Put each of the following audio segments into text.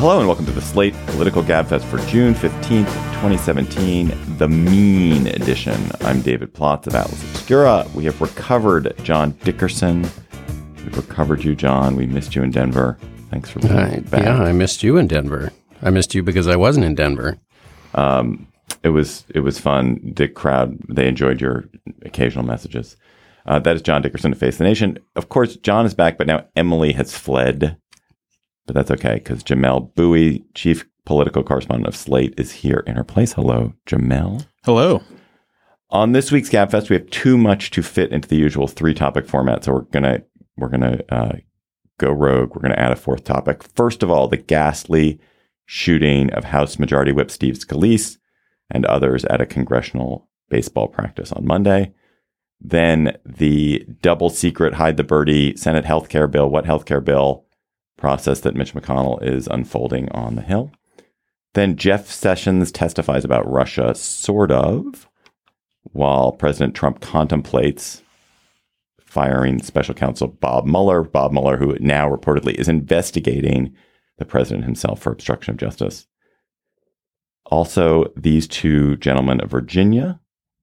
Hello and welcome to the Slate Political Gabfest for June 15th, 2017, the Mean Edition. I'm David Plotz of Atlas Obscura. We have recovered John Dickerson. We've recovered you, John. We missed you in Denver. Thanks for being I, back. yeah, I missed you in Denver. I missed you because I wasn't in Denver. Um, it was it was fun. Dick crowd they enjoyed your occasional messages. Uh, that is John Dickerson of Face the Nation. Of course, John is back, but now Emily has fled. But that's okay because Jamelle Bouie, chief political correspondent of Slate, is here in her place. Hello, Jamelle. Hello. On this week's Gabfest, we have too much to fit into the usual three topic format, so we're gonna we're gonna uh, go rogue. We're gonna add a fourth topic. First of all, the ghastly shooting of House Majority Whip Steve Scalise and others at a congressional baseball practice on Monday. Then the double secret hide the birdie Senate healthcare bill. What healthcare bill? Process that Mitch McConnell is unfolding on the Hill. Then Jeff Sessions testifies about Russia, sort of, while President Trump contemplates firing special counsel Bob Mueller. Bob Mueller, who now reportedly is investigating the president himself for obstruction of justice. Also, these two gentlemen of Virginia,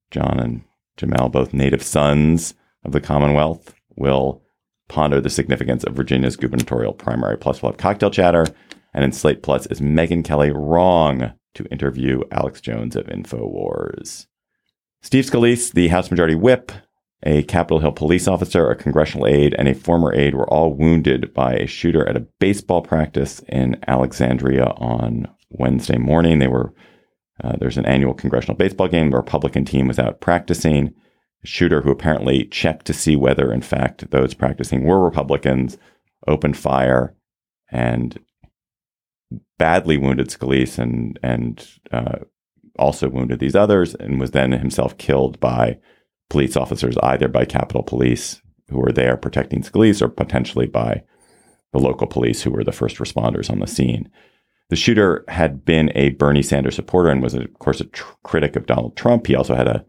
John and Jamal, both native sons of the Commonwealth, will ponder the significance of Virginia's gubernatorial primary. Plus, we'll have cocktail chatter. And in Slate Plus, is Megyn Kelly wrong to interview Alex Jones of InfoWars? Steve Scalise, the House Majority Whip, a Capitol Hill police officer, a congressional aide, and a former aide were all wounded by a shooter at a baseball practice in Alexandria on Wednesday morning. They were uh, there's an annual congressional baseball game. The Republican team was out practicing. Shooter who apparently checked to see whether, in fact, those practicing were Republicans opened fire and badly wounded Scalise and and uh, also wounded these others, and was then himself killed by police officers, either by Capitol Police who were there protecting Scalise, or potentially by the local police who were the first responders on the scene. The shooter had been a Bernie Sanders supporter and was, of course, a tr- critic of Donald Trump. He also had a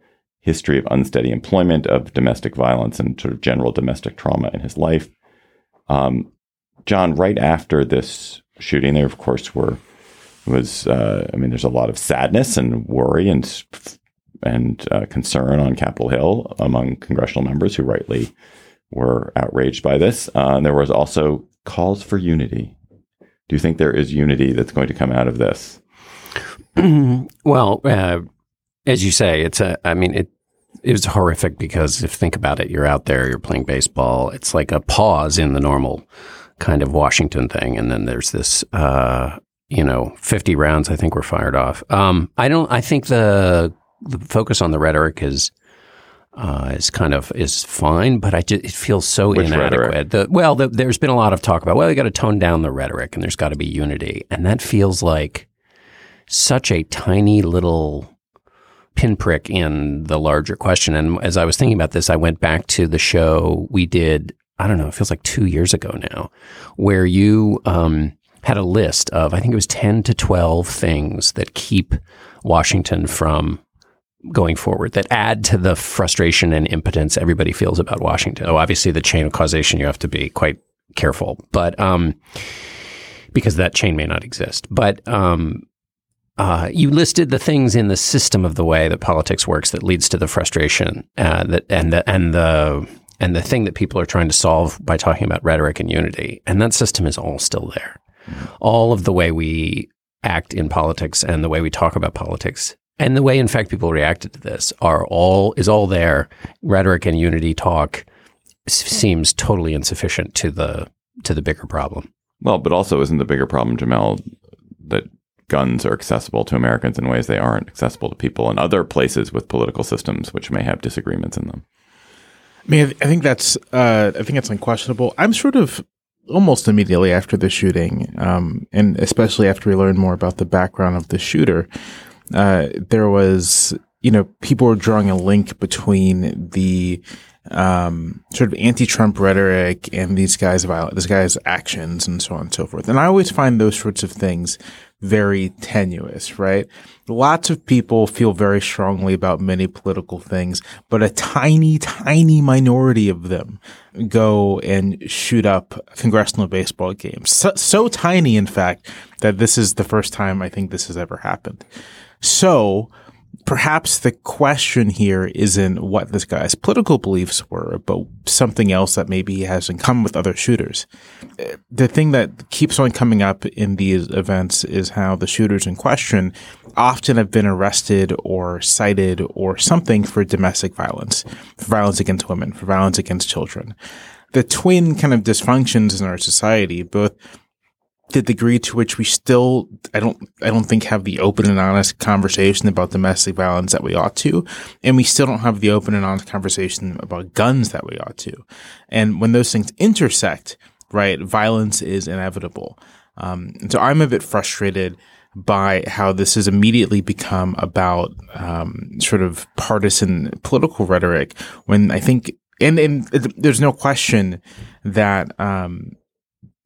history of unsteady employment, of domestic violence, and sort of general domestic trauma in his life. Um, John, right after this shooting, there, of course, were was uh, I mean, there's a lot of sadness and worry and and uh, concern on Capitol Hill among congressional members who rightly were outraged by this. Uh, and there was also calls for unity. Do you think there is unity that's going to come out of this? well, uh, as you say, it's a. I mean, it it was horrific because if think about it, you're out there, you're playing baseball. It's like a pause in the normal kind of Washington thing, and then there's this. Uh, you know, 50 rounds. I think were fired off. Um, I don't. I think the the focus on the rhetoric is uh, is kind of is fine, but I just, it feels so Which inadequate. The, well, the, there's been a lot of talk about well, you got to tone down the rhetoric, and there's got to be unity, and that feels like such a tiny little pinprick in the larger question. And as I was thinking about this, I went back to the show we did. I don't know. It feels like two years ago now, where you um, had a list of I think it was ten to twelve things that keep Washington from going forward that add to the frustration and impotence everybody feels about Washington. Oh, obviously the chain of causation you have to be quite careful, but um, because that chain may not exist. But um, uh, you listed the things in the system of the way that politics works that leads to the frustration uh, that and the and the and the thing that people are trying to solve by talking about rhetoric and unity. And that system is all still there. All of the way we act in politics and the way we talk about politics and the way in fact people reacted to this are all is all there rhetoric and unity talk seems totally insufficient to the to the bigger problem Well, but also isn't the bigger problem, Jamelle, that guns are accessible to Americans in ways they aren't accessible to people in other places with political systems which may have disagreements in them. I mean, I think that's uh, I think it's unquestionable. I'm sort of almost immediately after the shooting, um, and especially after we learned more about the background of the shooter, uh, there was you know people were drawing a link between the um, sort of anti-Trump rhetoric and these guys' viol- this guy's actions and so on and so forth. And I always find those sorts of things very tenuous, right? Lots of people feel very strongly about many political things, but a tiny, tiny minority of them go and shoot up congressional baseball games. So, so tiny, in fact, that this is the first time I think this has ever happened. So, perhaps the question here isn't what this guy's political beliefs were, but something else that maybe has in common with other shooters. The thing that keeps on coming up in these events is how the shooters in question often have been arrested or cited or something for domestic violence, for violence against women, for violence against children. The twin kind of dysfunctions in our society, both the degree to which we still I don't I don't think have the open and honest conversation about domestic violence that we ought to. And we still don't have the open and honest conversation about guns that we ought to. And when those things intersect right violence is inevitable. Um, so I'm a bit frustrated by how this has immediately become about um, sort of partisan political rhetoric when I think and, and there's no question that um,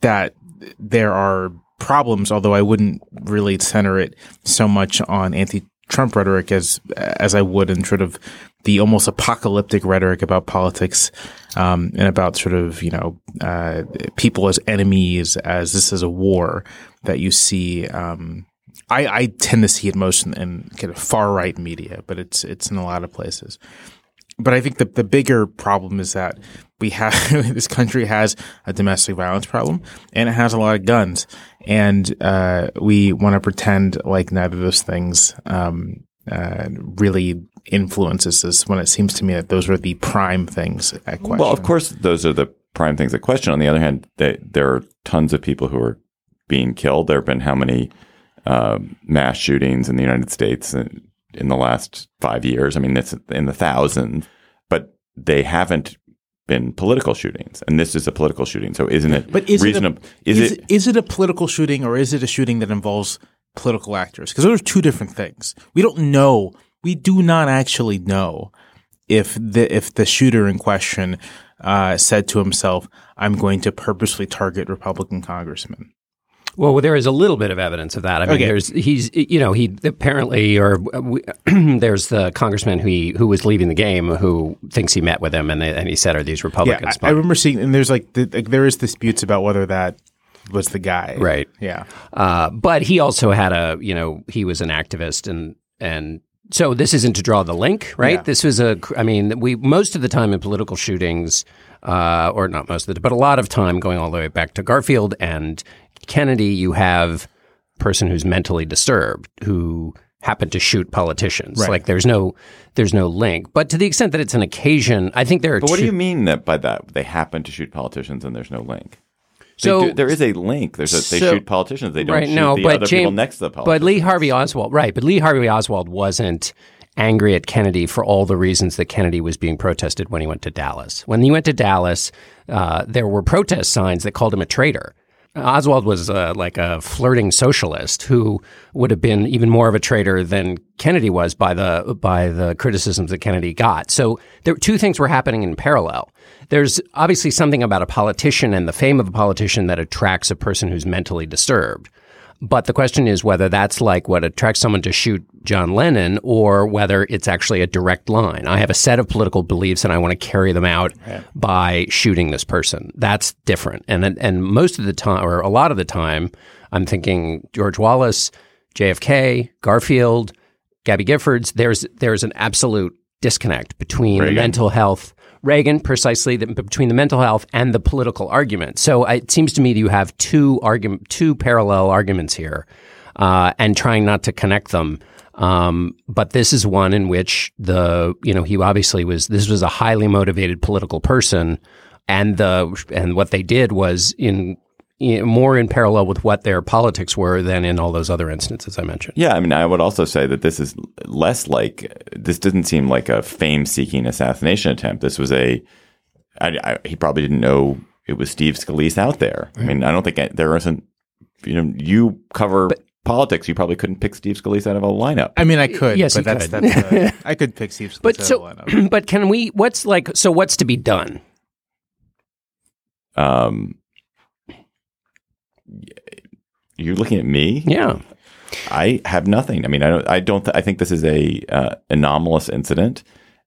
that there are problems, although I wouldn't really center it so much on anti-Trump rhetoric as as I would in sort of the almost apocalyptic rhetoric about politics um, and about sort of you know uh, people as enemies, as this is a war that you see. Um, I, I, tend to see it most in, in kind of far right media, but it's it's in a lot of places. But I think the the bigger problem is that we have this country has a domestic violence problem and it has a lot of guns, and uh, we want to pretend like neither of those things um, uh, really influences us when it seems to me that those are the prime things at question. Well, of course, those are the prime things at question. On the other hand, they, there are tons of people who are being killed. There have been how many uh, mass shootings in the United States in, in the last five years? I mean, it's in the thousands, but they haven't been political shootings, and this is a political shooting. So isn't it but is reasonable? It a, is, is, it is it a political shooting or is it a shooting that involves political actors? Because those are two different things. We don't know. We do not actually know if the if the shooter in question uh, said to himself, "I'm going to purposely target Republican congressmen." Well, there is a little bit of evidence of that. I mean, okay. there's he's you know he apparently or there's the congressman who he, who was leaving the game who thinks he met with him and they, and he said are these Republicans? Yeah, I, I, remember seeing and there's like, the, like there is disputes about whether that was the guy, right? Yeah, uh, but he also had a you know he was an activist and and so this isn't to draw the link, right? Yeah. This was a I mean we most of the time in political shootings. Uh, or not most of the, but a lot of time going all the way back to Garfield and Kennedy, you have a person who's mentally disturbed who happened to shoot politicians. Right. Like there's no there's no link. But to the extent that it's an occasion, I think there are. But what two- do you mean that by that they happen to shoot politicians and there's no link? So do, there is a link. There's a, they so, shoot politicians. They don't right, shoot no, the but other James, people next to the politicians. But Lee Harvey Oswald, right? But Lee Harvey Oswald wasn't angry at Kennedy for all the reasons that Kennedy was being protested when he went to Dallas. When he went to Dallas, uh, there were protest signs that called him a traitor. Oswald was uh, like a flirting socialist who would have been even more of a traitor than Kennedy was by the by the criticisms that Kennedy got. So there two things were happening in parallel. There's obviously something about a politician and the fame of a politician that attracts a person who's mentally disturbed. But the question is whether that's like what attracts someone to shoot John Lennon or whether it's actually a direct line. I have a set of political beliefs and I want to carry them out right. by shooting this person. That's different. And and most of the time or a lot of the time I'm thinking George Wallace, JFK, Garfield, Gabby Giffords, there's there's an absolute disconnect between mental health Reagan, precisely the, between the mental health and the political argument. So it seems to me that you have two argument, two parallel arguments here, uh, and trying not to connect them. Um, but this is one in which the you know he obviously was this was a highly motivated political person, and the and what they did was in more in parallel with what their politics were than in all those other instances I mentioned. Yeah, I mean, I would also say that this is less like this didn't seem like a fame-seeking assassination attempt. This was a I, I, he probably didn't know it was Steve Scalise out there. I mean, I don't think I, there isn't. You know, you cover. But, politics, you probably couldn't pick Steve Scalise out of a lineup. I mean, I could. Yes, but that's, could. That's, uh, I could pick Steve Scalise but out so, of a lineup. But can we? What's like? So what's to be done? Um, you're looking at me? Yeah. I have nothing. I mean, I don't. I don't. Th- I think this is a uh, anomalous incident,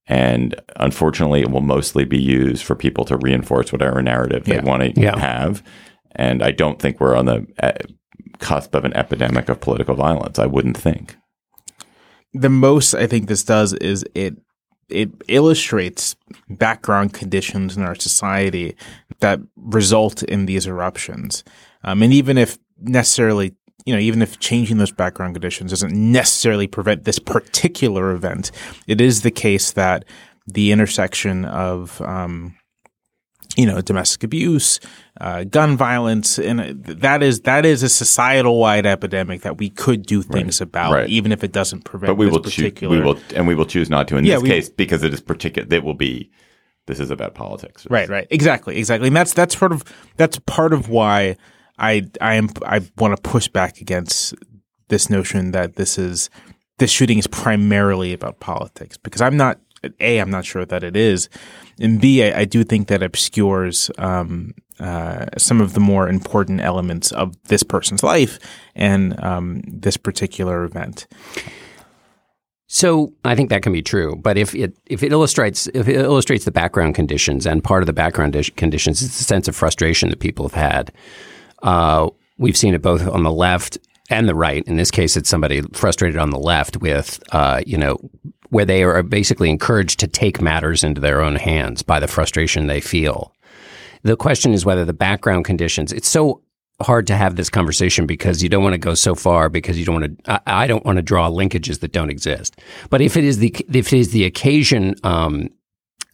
and unfortunately, it will mostly be used for people to reinforce whatever narrative they Yeah. want to Yeah. have. And I don't think we're on the uh, cusp of an epidemic of political violence. I wouldn't think. the most I think this does is it it illustrates background conditions in our society that result in these eruptions. Um, and even if necessarily, you know, even if changing those background conditions doesn't necessarily prevent this particular event, it is the case that the intersection of um, you know domestic abuse, uh, gun violence, and uh, that is that is a societal wide epidemic that we could do things about, Right. even if it doesn't prevent. But we will choose. We will, and we will choose not to in Yeah, this we- case because it is particular. It will be. This is about politics. Right, right, exactly, exactly, and that's that's part of that's part of why I I am I want to push back against this notion that this is this shooting is primarily about politics because I'm not a I'm not sure that it is, and b I, I do think that obscures um, uh, some of the more important elements of this person's life and um, this particular event. So I think that can be true, but if it if it illustrates if it illustrates the background conditions and part of the background conditions is the sense of frustration that people have had. Uh, we've seen it both on the left and the right. In this case, it's somebody frustrated on the left with uh, you know where they are basically encouraged to take matters into their own hands by the frustration they feel. The question is whether the background conditions. It's so hard to have this conversation because you don't want to go so far because you don't want to. I, I don't want to draw linkages that don't exist. But if it is the if it is the occasion um,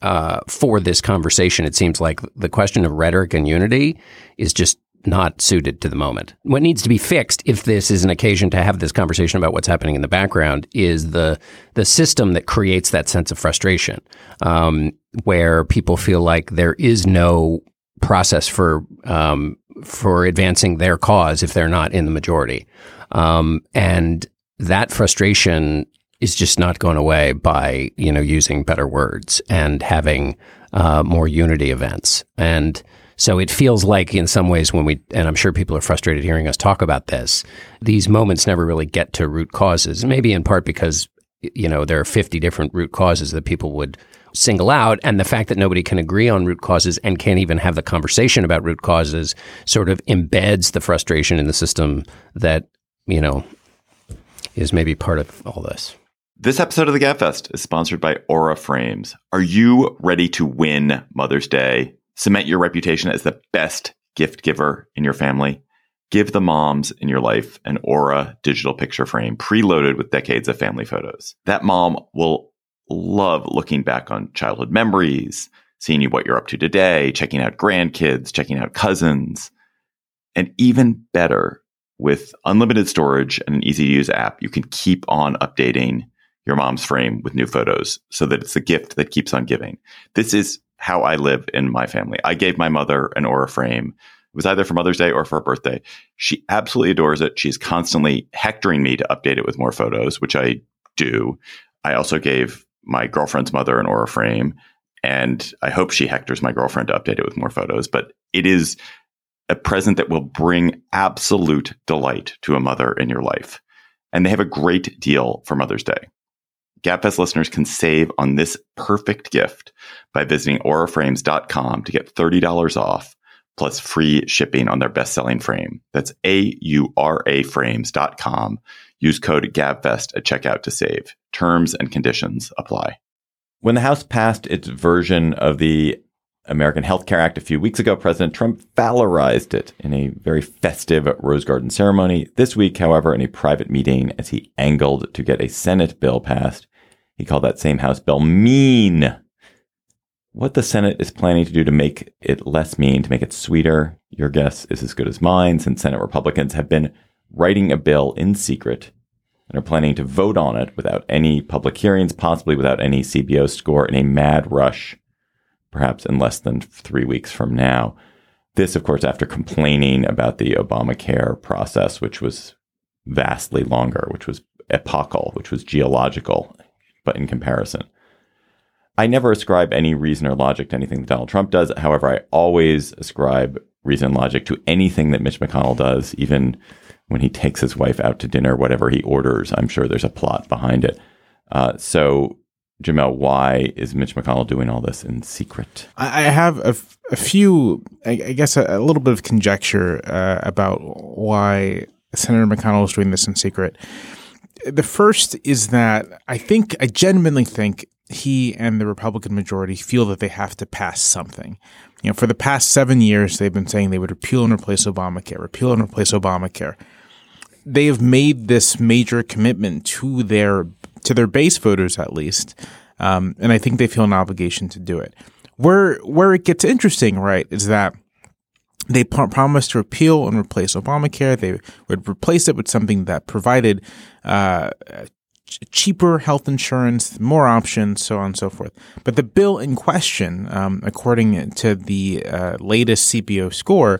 uh, for this conversation, it seems like the question of rhetoric and unity is just not suited to the moment. What needs to be fixed, if this is an occasion to have this conversation about what's happening in the background, is the the system that creates that sense of frustration, um, where people feel like there is no process for um, for advancing their cause if they're not in the majority, um, and that frustration is just not going away by you know using better words and having uh, more unity events and. So it feels like, in some ways, when we, and I'm sure people are frustrated hearing us talk about this, these moments never really get to root causes. Maybe in part because, you know, there are 50 different root causes that people would single out. And the fact that nobody can agree on root causes and can't even have the conversation about root causes sort of embeds the frustration in the system that, you know, is maybe part of all this. This episode of the GabFest is sponsored by Aura Frames. Are you ready to win Mother's Day? Cement your reputation as the best gift giver in your family. Give the moms in your life an Aura digital picture frame preloaded with decades of family photos. That mom will love looking back on childhood memories, seeing you what you're up to today, checking out grandkids, checking out cousins. And even better, with unlimited storage and an easy to use app, you can keep on updating your mom's frame with new photos so that it's a gift that keeps on giving. This is how I live in my family. I gave my mother an Aura frame. It was either for Mother's Day or for her birthday. She absolutely adores it. She's constantly hectoring me to update it with more photos, which I do. I also gave my girlfriend's mother an Aura frame, and I hope she hectors my girlfriend to update it with more photos. But it is a present that will bring absolute delight to a mother in your life. And they have a great deal for Mother's Day. Gabfest listeners can save on this perfect gift by visiting auraframes.com to get $30 off plus free shipping on their best-selling frame. That's A-U-R-A frames.com. Use code GABFEST at checkout to save. Terms and conditions apply. When the House passed its version of the American Health Care Act a few weeks ago, President Trump valorized it in a very festive Rose Garden ceremony. This week, however, in a private meeting as he angled to get a Senate bill passed, he called that same House bill mean. What the Senate is planning to do to make it less mean, to make it sweeter, your guess is as good as mine, since Senate Republicans have been writing a bill in secret and are planning to vote on it without any public hearings, possibly without any CBO score, in a mad rush, perhaps in less than three weeks from now. This, of course, after complaining about the Obamacare process, which was vastly longer, which was epochal, which was geological, but in comparison. I never ascribe any reason or logic to anything that Donald Trump does. However, I always ascribe reason and logic to anything that Mitch McConnell does, even when he takes his wife out to dinner, whatever he orders. I'm sure there's a plot behind it. Uh, so, Jamelle, why is Mitch McConnell doing all this in secret? I I have a, f- a few, I, I guess, a, a little bit of conjecture uh, about why Senator McConnell is doing this in secret. The first is that I think, I genuinely think he and the Republican majority feel that they have to pass something. You know, for the past seven years, they've been saying they would repeal and replace Obamacare, repeal and replace Obamacare. They have made this major commitment to their to their base voters, at least, um, and I think they feel an obligation to do it. Where where it gets interesting, right, is that they pro- promised to repeal and replace Obamacare. They would replace it with something that provided uh, ch- cheaper health insurance, more options, so on and so forth. But the bill in question, um, according to the uh, latest CBO score,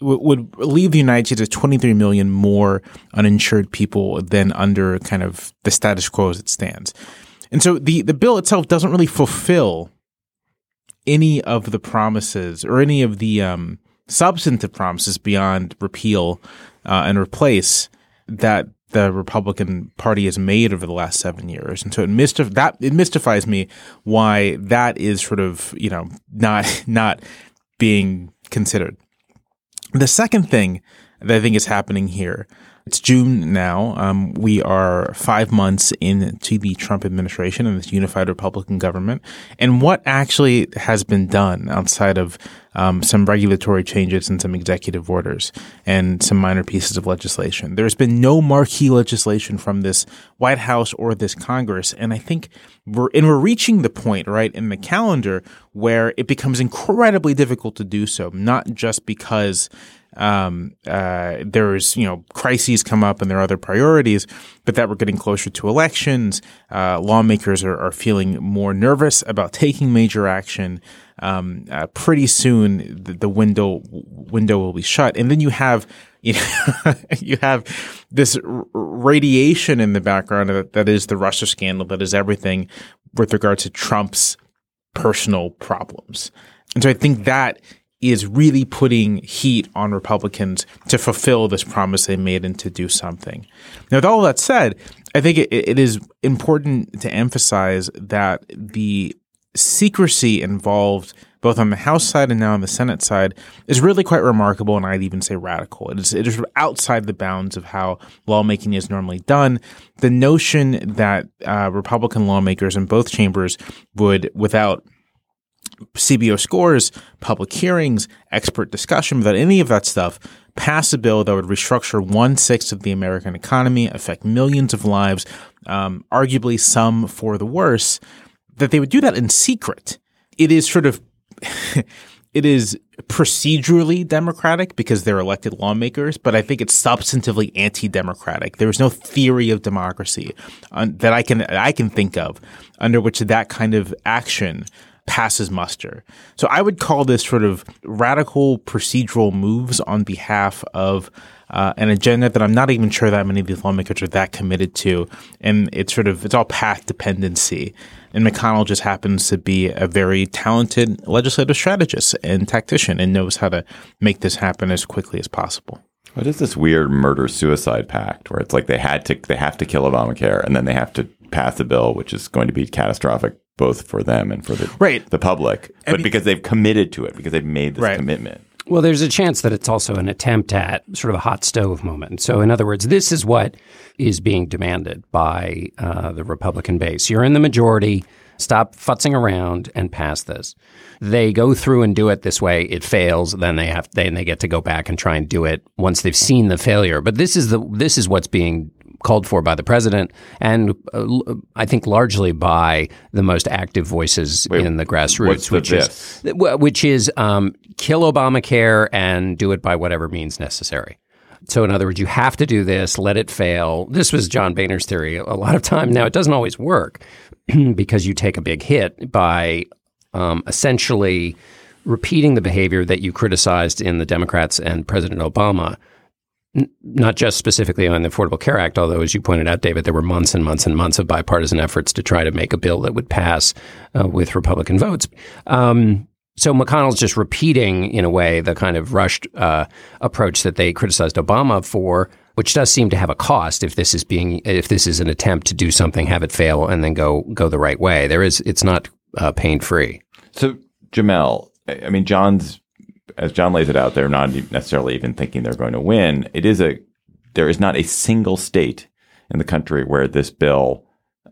would leave the United States with 23 million more uninsured people than under kind of the status quo as it stands. And so the, the bill itself doesn't really fulfill any of the promises or any of the um, substantive promises beyond repeal uh, and replace that the Republican Party has made over the last seven years, and so it mystif- that it mystifies me why that is sort of you know not not being considered. The second thing that I think is happening here, it's June now. Um, we are five months into the Trump administration and this unified Republican government. And what actually has been done outside of um, some regulatory changes and some executive orders and some minor pieces of legislation? There's been no marquee legislation from this White House or this Congress. And I think we're, and we're reaching the point, right, in the calendar where it becomes incredibly difficult to do so, not just because um, uh, there's you know crises come up and there are other priorities, but that we're getting closer to elections. Uh, lawmakers are, are feeling more nervous about taking major action. Um, uh, pretty soon, the, the window window will be shut, and then you have you know, you have this r- radiation in the background that, that is the Russia scandal, that is everything with regard to Trump's personal problems. And so I think that is really putting heat on Republicans to fulfill this promise they made and to do something. Now, with all that said, I think it, it is important to emphasize that the secrecy involved both on the House side and now on the Senate side is really quite remarkable, and I'd even say radical. It is it is outside the bounds of how lawmaking is normally done. The notion that uh, Republican lawmakers in both chambers would, without CBO scores, public hearings, expert discussion, without any of that stuff, pass a bill that would restructure one sixth of the American economy, affect millions of lives, um, arguably some for the worse, that they would do that in secret. It is sort of, it is procedurally democratic because they're elected lawmakers, but I think it's substantively anti-democratic. There is no theory of democracy uh, that I can I can think of under which that kind of action passes muster. So I would call this sort of radical procedural moves on behalf of uh, an agenda that I'm not even sure that many of these lawmakers are that committed to. And it's sort of, it's all path dependency. And McConnell just happens to be a very talented legislative strategist and tactician and knows how to make this happen as quickly as possible. What is this weird murder suicide pact where it's like they had to they have to kill Obamacare and then they have to pass a bill which is going to be catastrophic both for them and for the Right. the public, I but mean- because they've committed to it because they've made this Right. commitment. Well, there's a chance that it's also an attempt at sort of a hot stove moment. So, in other words, this is what is being demanded by uh, the Republican base. You're in the majority. Stop futzing around and pass this. They go through and do it this way. It fails. Then they have then they get to go back and try and do it once they've seen the failure. But this is the this is what's being called for by the president, and uh, I think largely by the most active voices in the grassroots, the which is which is um, kill Obamacare and do it by whatever means necessary. So, in other words, you have to do this, let it fail. This was John Boehner's theory a lot of time. Now, it doesn't always work because you take a big hit by um, essentially repeating the behavior that you criticized in the Democrats and President Obama. Not just specifically on the Affordable Care Act, although, as you pointed out, David, there were months and months and months of bipartisan efforts to try to make a bill that would pass uh, with Republican votes. Um, so McConnell's just repeating, in a way, the kind of rushed uh, approach that they criticized Obama for, which does seem to have a cost if this is being if this is an attempt to do something, have it fail, and then go go the right way. There is it's not uh, pain free. So Jamelle, I mean, John's as John lays it out, they're not necessarily even thinking they're going to win. It is a there is not a single state in the country where this bill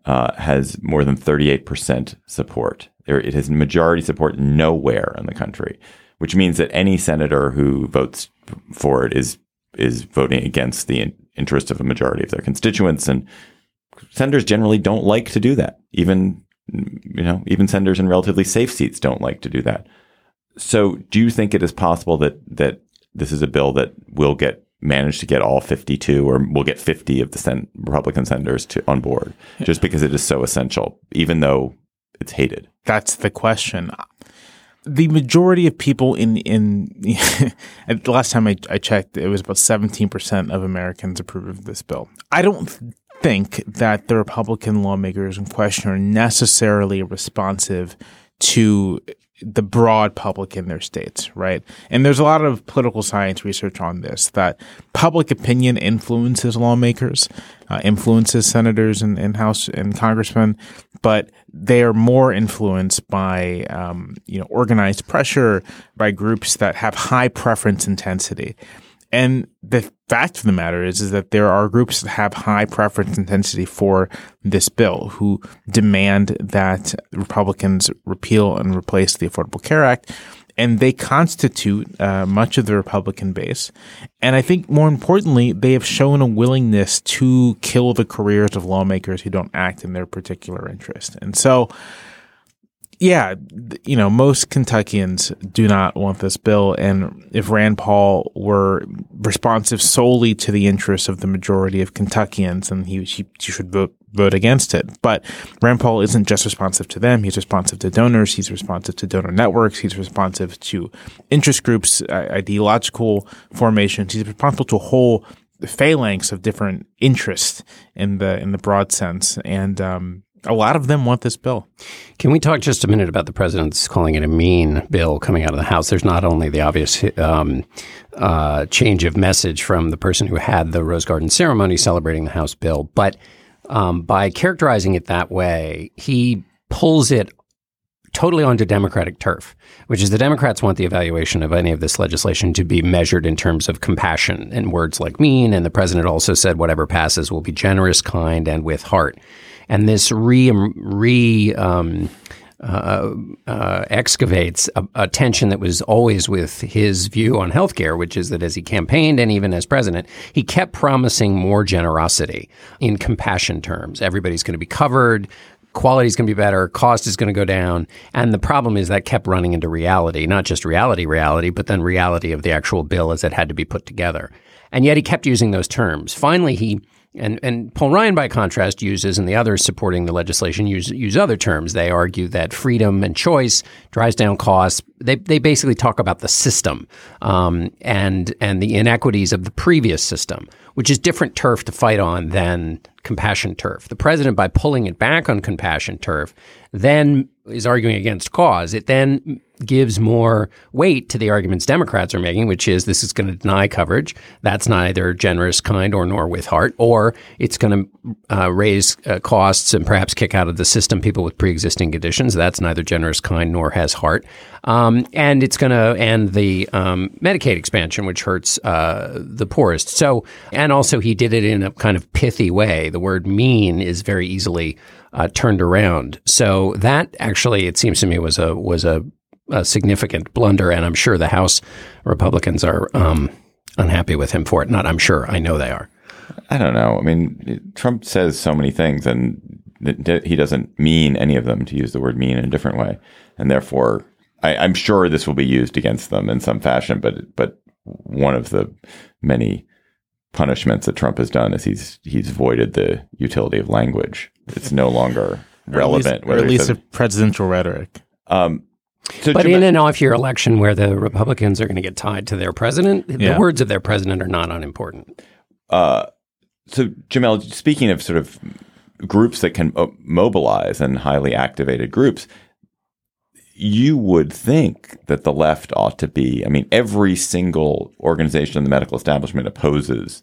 uh, has more than 38% support. There, it has majority support nowhere in the country, which means that any senator who votes for it is is voting against the in- interest of a majority of their constituents. And senators generally don't like to do that. Even you know, even senators in relatively safe seats don't like to do that. So, do you think it is possible that that this is a bill that will get managed to get all 52 or will get 50 of the sen- Republican senators to on board just because it is so essential, even though it's hated? That's the question. The majority of people in in the last time I, I checked, it was about 17 percent of Americans approve of this bill. I don't think that the Republican lawmakers in question are necessarily responsive to the broad public in their states, right? And there's a lot of political science research on this that public opinion influences lawmakers, uh, influences senators and, and House and congressmen, but they are more influenced by um, you know organized pressure by groups that have high preference intensity. And the fact of the matter is, is that there are groups that have high preference intensity for this bill who demand that Republicans repeal and replace the Affordable Care Act. And they constitute uh, much of the Republican base. And I think more importantly, they have shown a willingness to kill the careers of lawmakers who don't act in their particular interest. And so, yeah, you know, most Kentuckians do not want this bill. And if Rand Paul were responsive solely to the interests of the majority of Kentuckians, then he, he, he should vote, vote against it. But Rand Paul isn't just responsive to them. He's responsive to donors. He's responsive to donor networks. He's responsive to interest groups, ideological formations. He's responsible to a whole phalanx of different interests in the, in the broad sense. And, um, a lot of them want this bill. Can we talk just a minute about the president's calling it a mean bill coming out of the House? There's not only the obvious um, uh, change of message from the person who had the Rose Garden ceremony celebrating the House bill, but um, by characterizing it that way, he pulls it totally onto Democratic turf, which is the Democrats want the evaluation of any of this legislation to be measured in terms of compassion and words like mean. And the president also said whatever passes will be generous, kind, and with heart and this re re um, uh, uh, excavates a, a, tension that was always with his view on healthcare, which is that as he campaigned and even as president, he kept promising more generosity in compassion terms. Everybody's going to be covered. Quality is going to be better. Cost is going to go down. And the problem is that kept running into reality, not just reality, reality, but then reality of the actual bill as it had to be put together. And yet he kept using those terms. Finally, he and, and Paul Ryan, by contrast, uses, and the others supporting the legislation use, use other terms. They argue that freedom and choice drives down costs. They, they basically talk about the system um, and, and the inequities of the previous system, which is different turf to fight on than compassion turf. The president, by pulling it back on compassion turf, then is arguing against cause. It then gives more weight to the arguments Democrats are making, which is this is going to deny coverage. That's neither generous, kind, or nor with heart, or it's going to uh, raise uh, costs and perhaps kick out of the system people with pre-existing conditions. That's neither generous, kind, nor has heart. Um, and it's going to end the um, Medicaid expansion, which hurts uh, the poorest. So, and also he did it in a kind of pithy way. The word mean is very easily uh, turned around. So that actually, it seems to me, was a was a, a significant blunder, and I'm sure the House Republicans are um, unhappy with him for it. Not, I'm sure, I know they are. I don't know. I mean, Trump says so many things, and he doesn't mean any of them. To use the word "mean" in a different way, and therefore, I, I'm sure this will be used against them in some fashion. But but one of the many punishments that Trump has done is he's he's voided the utility of language. It's no longer relevant. Or at least, or at least a presidential rhetoric. Um, so but in an off-year election where the Republicans are going to get tied to their president, yeah. the words of their president are not unimportant. Uh, so, Jamelle, speaking of sort of groups that can mobilize and highly activated groups, you would think that the left ought to be. I mean, every single organization in the medical establishment opposes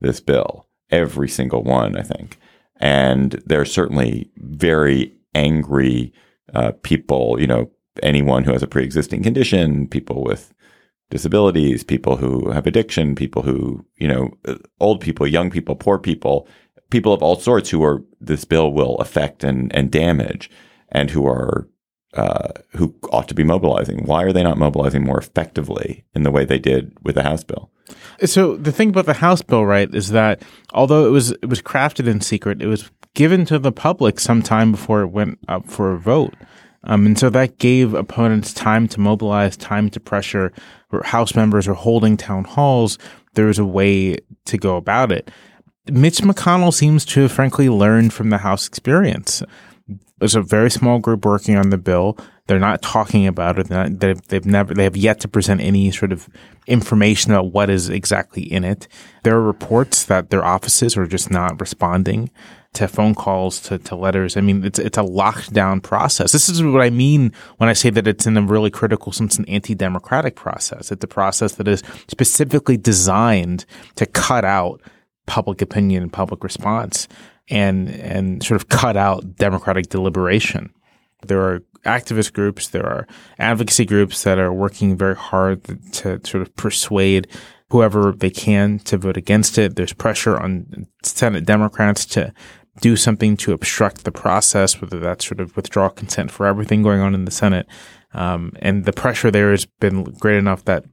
this bill. Every single one, I think. And there are certainly very angry uh, people, you know, anyone who has a pre existing condition, people with disabilities, people who have addiction, people who, you know, old people, young people, poor people, people of all sorts who are this bill will affect and, and damage and who are uh, who ought to be mobilizing. Why are they not mobilizing more effectively in the way they did with the House bill? So the thing about the House bill, right, is that although it was it was crafted in secret, it was given to the public some time before it went up for a vote. Um, and so that gave opponents time to mobilize, time to pressure. House members are holding town halls. There was a way to go about it. Mitch McConnell seems to have frankly learned from the House experience. There's a very small group working on the bill. They're not talking about it. Not, they've, they've never, they have yet to present any sort of information about what is exactly in it. There are reports that their offices are just not responding to phone calls to, to letters. I mean, it's it's a lockdown process. This is what I mean when I say that it's in a really critical sense an anti-democratic process. It's a process that is specifically designed to cut out public opinion and public response and and sort of cut out democratic deliberation. There are activist groups, there are advocacy groups that are working very hard to sort of persuade whoever they can to vote against it. There's pressure on Senate Democrats to do something to obstruct the process, whether that's sort of withdraw consent for everything going on in the Senate. Um, and the pressure there has been great enough that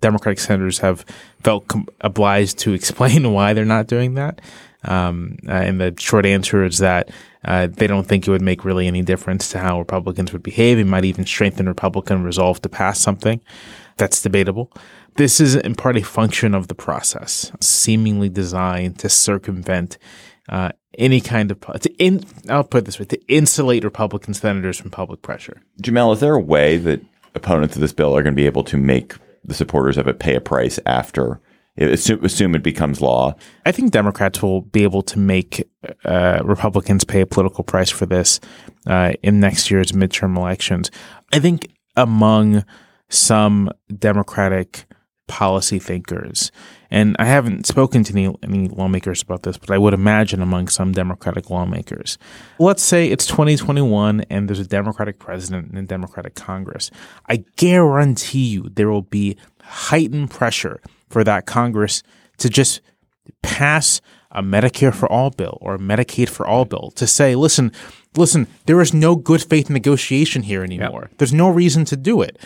Democratic senators have felt com- obliged to explain why they're not doing that. Um, uh, and the short answer is that uh, they don't think it would make really any difference to how Republicans would behave. It might even strengthen Republican resolve to pass something. That's debatable. This is in part a function of the process, seemingly designed to circumvent uh, any kind of to in, I'll put it this way to insulate Republican senators from public pressure. Jamelle, is there a way that opponents of this bill are going to be able to make the supporters of it pay a price after? Assume, assume it becomes law. I think Democrats will be able to make uh, Republicans pay a political price for this uh, in next year's midterm elections. I think among some Democratic policy thinkers. And I haven't spoken to any, any lawmakers about this, but I would imagine among some Democratic lawmakers. Let's say it's 2021 and there's a Democratic president and a Democratic Congress. I guarantee you there will be heightened pressure for that Congress to just pass a Medicare for all bill or a Medicaid for all bill to say, listen, listen, there is no good faith negotiation here anymore. Yep. There's no reason to do it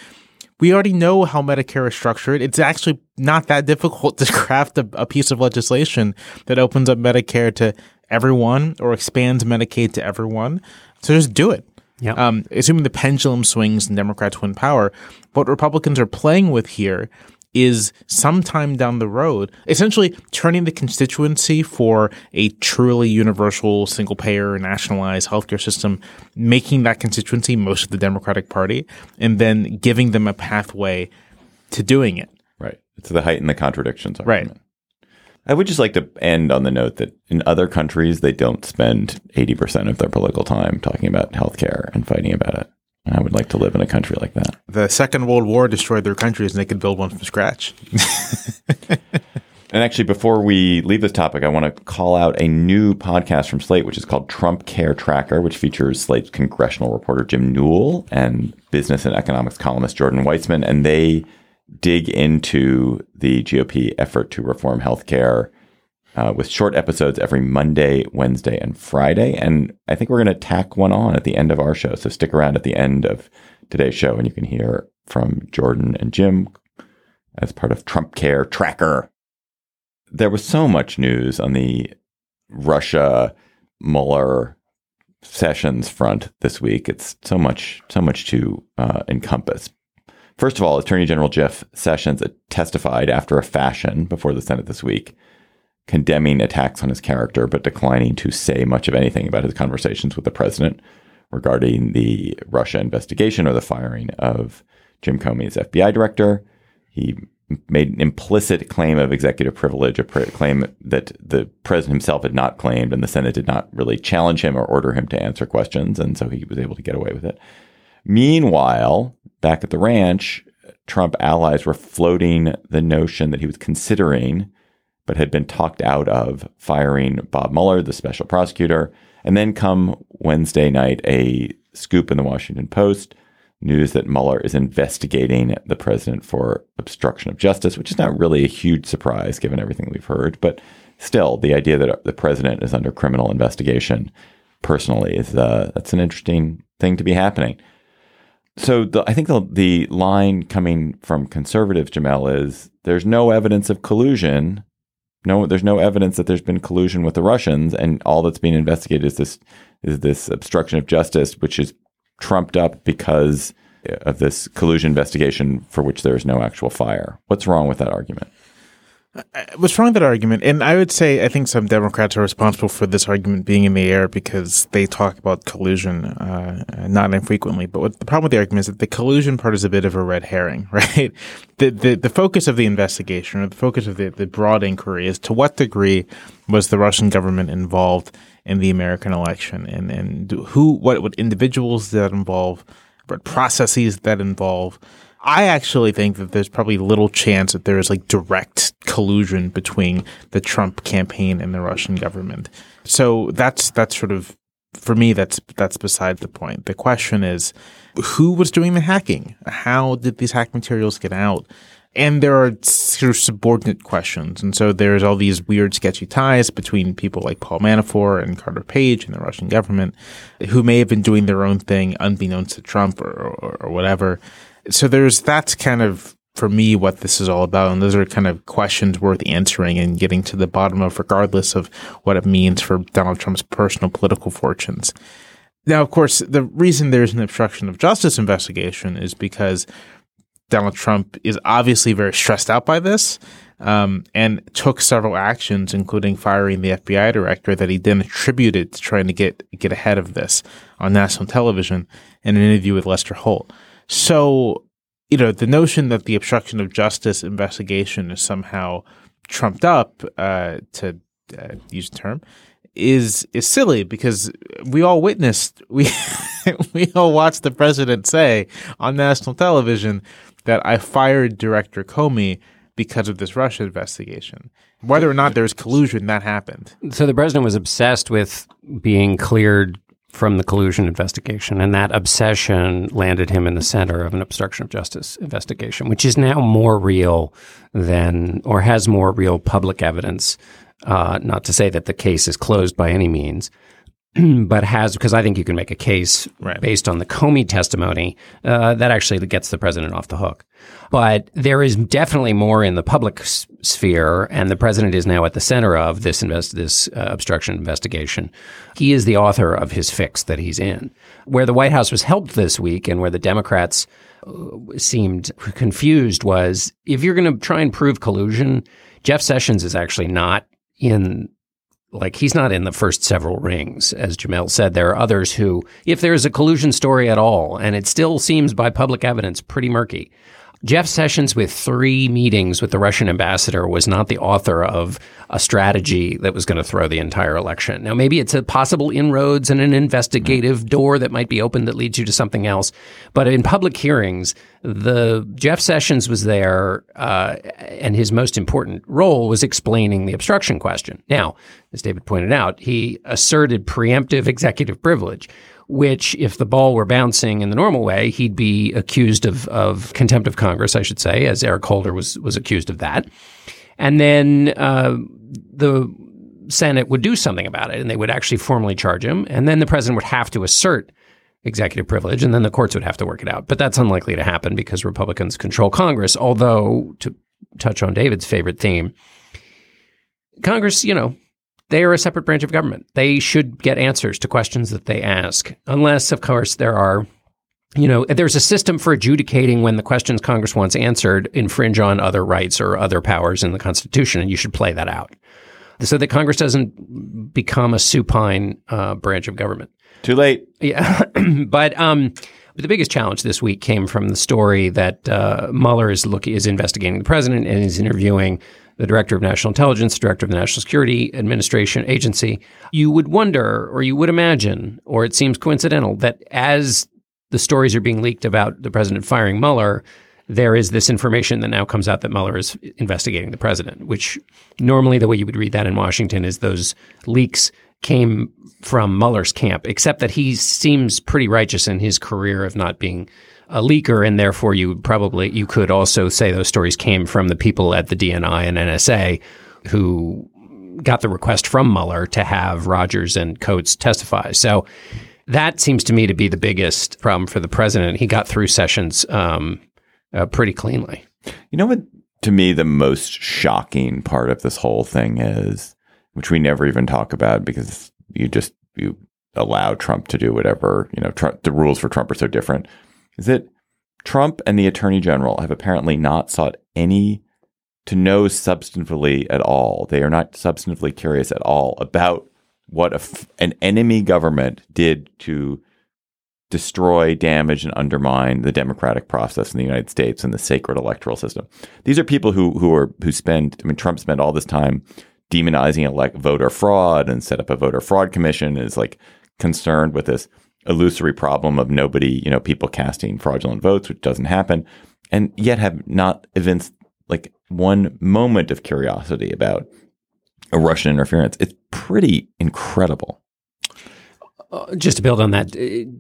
we already know how Medicare is structured. It's actually not that difficult to craft a, a, piece of legislation that opens up Medicare to everyone or expands Medicaid to everyone. So just do it. Yeah. Um, assuming the pendulum swings and Democrats win power, what Republicans are playing with here is sometime down the road, essentially turning the constituency for a truly universal single payer nationalized healthcare system, making that constituency most of the Democratic Party, and then giving them a pathway to doing it. Right. It's the height and the contradictions argument. Right. I would just like to end on the note that in other countries, they don't spend 80% of their political time talking about healthcare and fighting about it. I would like to live in a country like that. The Second World War destroyed their countries, and they could build one from scratch. and actually, before we leave this topic, I want to call out a new podcast from Slate, which is called Trump Care Tracker, which features Slate's congressional reporter Jim Newell and business and economics columnist Jordan Weissmann, and they dig into the GOP effort to reform healthcare uh, with short episodes every Monday, Wednesday, and Friday. And I think we're going to tack one on at the end of our show. So stick around at the end of today's show and you can hear from Jordan and Jim as part of Trump Care Tracker. There was so much news on the Russia Mueller Sessions front this week. It's so much, so much to uh, encompass. First of all, Attorney General Jeff Sessions testified after a fashion before the Senate this week condemning attacks on his character, but declining to say much of anything about his conversations with the president regarding the Russia investigation or the firing of Jim Comey as FBI director. He made an implicit claim of executive privilege, a claim that the president himself had not claimed, and the Senate did not really challenge him or order him to answer questions, and so he was able to get away with it. Meanwhile, back at the ranch, Trump allies were floating the notion that he was considering but had been talked out of firing Bob Mueller, the special prosecutor. And then come Wednesday night, a scoop in the Washington Post news that Mueller is investigating the president for obstruction of justice, which is not really a huge surprise given everything we've heard. But still, the idea that the president is under criminal investigation personally is uh, that's an interesting thing to be happening. So the, I think the, the line coming from conservatives, Jamelle, is there's no evidence of collusion. No, there's no evidence that there's been collusion with the Russians, and all that's being investigated is this is this obstruction of justice, which is trumped up because of this collusion investigation for which there is no actual fire. What's wrong with that argument? What's wrong with that argument? And I would say I think some Democrats are responsible for this argument being in the air because they talk about collusion uh, not infrequently. But what the problem with the argument is that the collusion part is a bit of a red herring, right? The the, the focus of the investigation or the focus of the, the broad inquiry is to what degree was the Russian government involved in the American election and, and who what what individuals that involve, what processes that involve I actually think that there's probably little chance that there is like direct collusion between the Trump campaign and the Russian government. So that's that's sort of for me that's that's beside the point. The question is who was doing the hacking? How did these hack materials get out? And there are sort of subordinate questions. And so there's all these weird, sketchy ties between people like Paul Manafort and Carter Page and the Russian government who may have been doing their own thing unbeknownst to Trump or, or, or whatever so there's that's kind of for me what this is all about and those are kind of questions worth answering and getting to the bottom of regardless of what it means for Donald Trump's personal political fortunes. Now, of course, the reason there's an obstruction of justice investigation is because Donald Trump is obviously very stressed out by this um, and took several actions, including firing the FBI director that he then attributed to trying to get get ahead of this on national television in an interview with Lester Holt. So, you know, the notion that the obstruction of justice investigation is somehow trumped up, uh, to uh, use the term, is is silly because we all witnessed we we all watched the president say on national television that I fired director Comey because of this Russia investigation. Whether or not there's collusion, that happened. So the president was obsessed with being cleared from the collusion investigation. And that obsession landed him in the center of an obstruction of justice investigation, which is now more real than, or has more real public evidence. Uh, not to say that the case is closed by any means, but has because I think you can make a case right. based on the Comey testimony uh, that actually gets the president off the hook. But there is definitely more in the public s- sphere, and the president is now at the center of this invest- this uh, obstruction investigation. He is the author of his fix that he's in. Where the White House was helped this week, and where the Democrats uh, seemed confused was if you're going to try and prove collusion, Jeff Sessions is actually not in like he's not in the first several rings. As Jamelle said, there are others who, if there's a collusion story at all, and it still seems by public evidence pretty murky, Jeff Sessions, with three meetings with the Russian ambassador, was not the author of a strategy that was going to throw the entire election. Now, maybe it's a possible inroads and an investigative door that might be opened that leads you to something else. But in public hearings, the Jeff Sessions was there, uh, and his most important role was explaining the obstruction question. Now, as David pointed out, he asserted preemptive executive privilege which, if the ball were bouncing in the normal way, he'd be accused of, of contempt of Congress, I should say, as Eric Holder was, was accused of that. And then uh, the Senate would do something about it, and they would actually formally charge him. And then the president would have to assert executive privilege, and then the courts would have to work it out. But that's unlikely to happen because Republicans control Congress. Although, to touch on David's favorite theme, Congress, you know, they are a separate branch of government. They should get answers to questions that they ask, unless, of course, there are, you know, there's a system for adjudicating when the questions Congress wants answered infringe on other rights or other powers in the Constitution, and you should play that out so that Congress doesn't become a supine uh, branch of government. Too late. Yeah, but um, the biggest challenge this week came from the story that uh, Mueller is looking is investigating the president and is interviewing the director of national intelligence, director of the National Security Administration agency, you would wonder, or you would imagine, or it seems coincidental that as the stories are being leaked about the president firing Mueller, there is this information that now comes out that Mueller is investigating the president, which normally the way you would read that in Washington is those leaks came from Mueller's camp, except that he seems pretty righteous in his career of not being a leaker, and therefore you probably you could also say those stories came from the people at the DNI and NSA who got the request from Mueller to have Rogers and Coats testify. So that seems to me to be the biggest problem for the president. He got through Sessions um, uh, pretty cleanly. You know what? To me, the most shocking part of this whole thing is, which we never even talk about because you just you allow Trump to do whatever. You know, Trump, the rules for Trump are so different. Is that Trump and the Attorney General have apparently not sought any to know substantively at all. They are not substantively curious at all about what an enemy government did to destroy, damage, and undermine the democratic process in the United States and the sacred electoral system. These are people who who are who spend. I mean, Trump spent all this time demonizing elect voter fraud and set up a voter fraud commission. Is like concerned with this illusory problem of nobody, you know, people casting fraudulent votes, which doesn't happen, and yet have not evinced like one moment of curiosity about a Russian interference. It's pretty incredible. Uh, just to build on that, uh,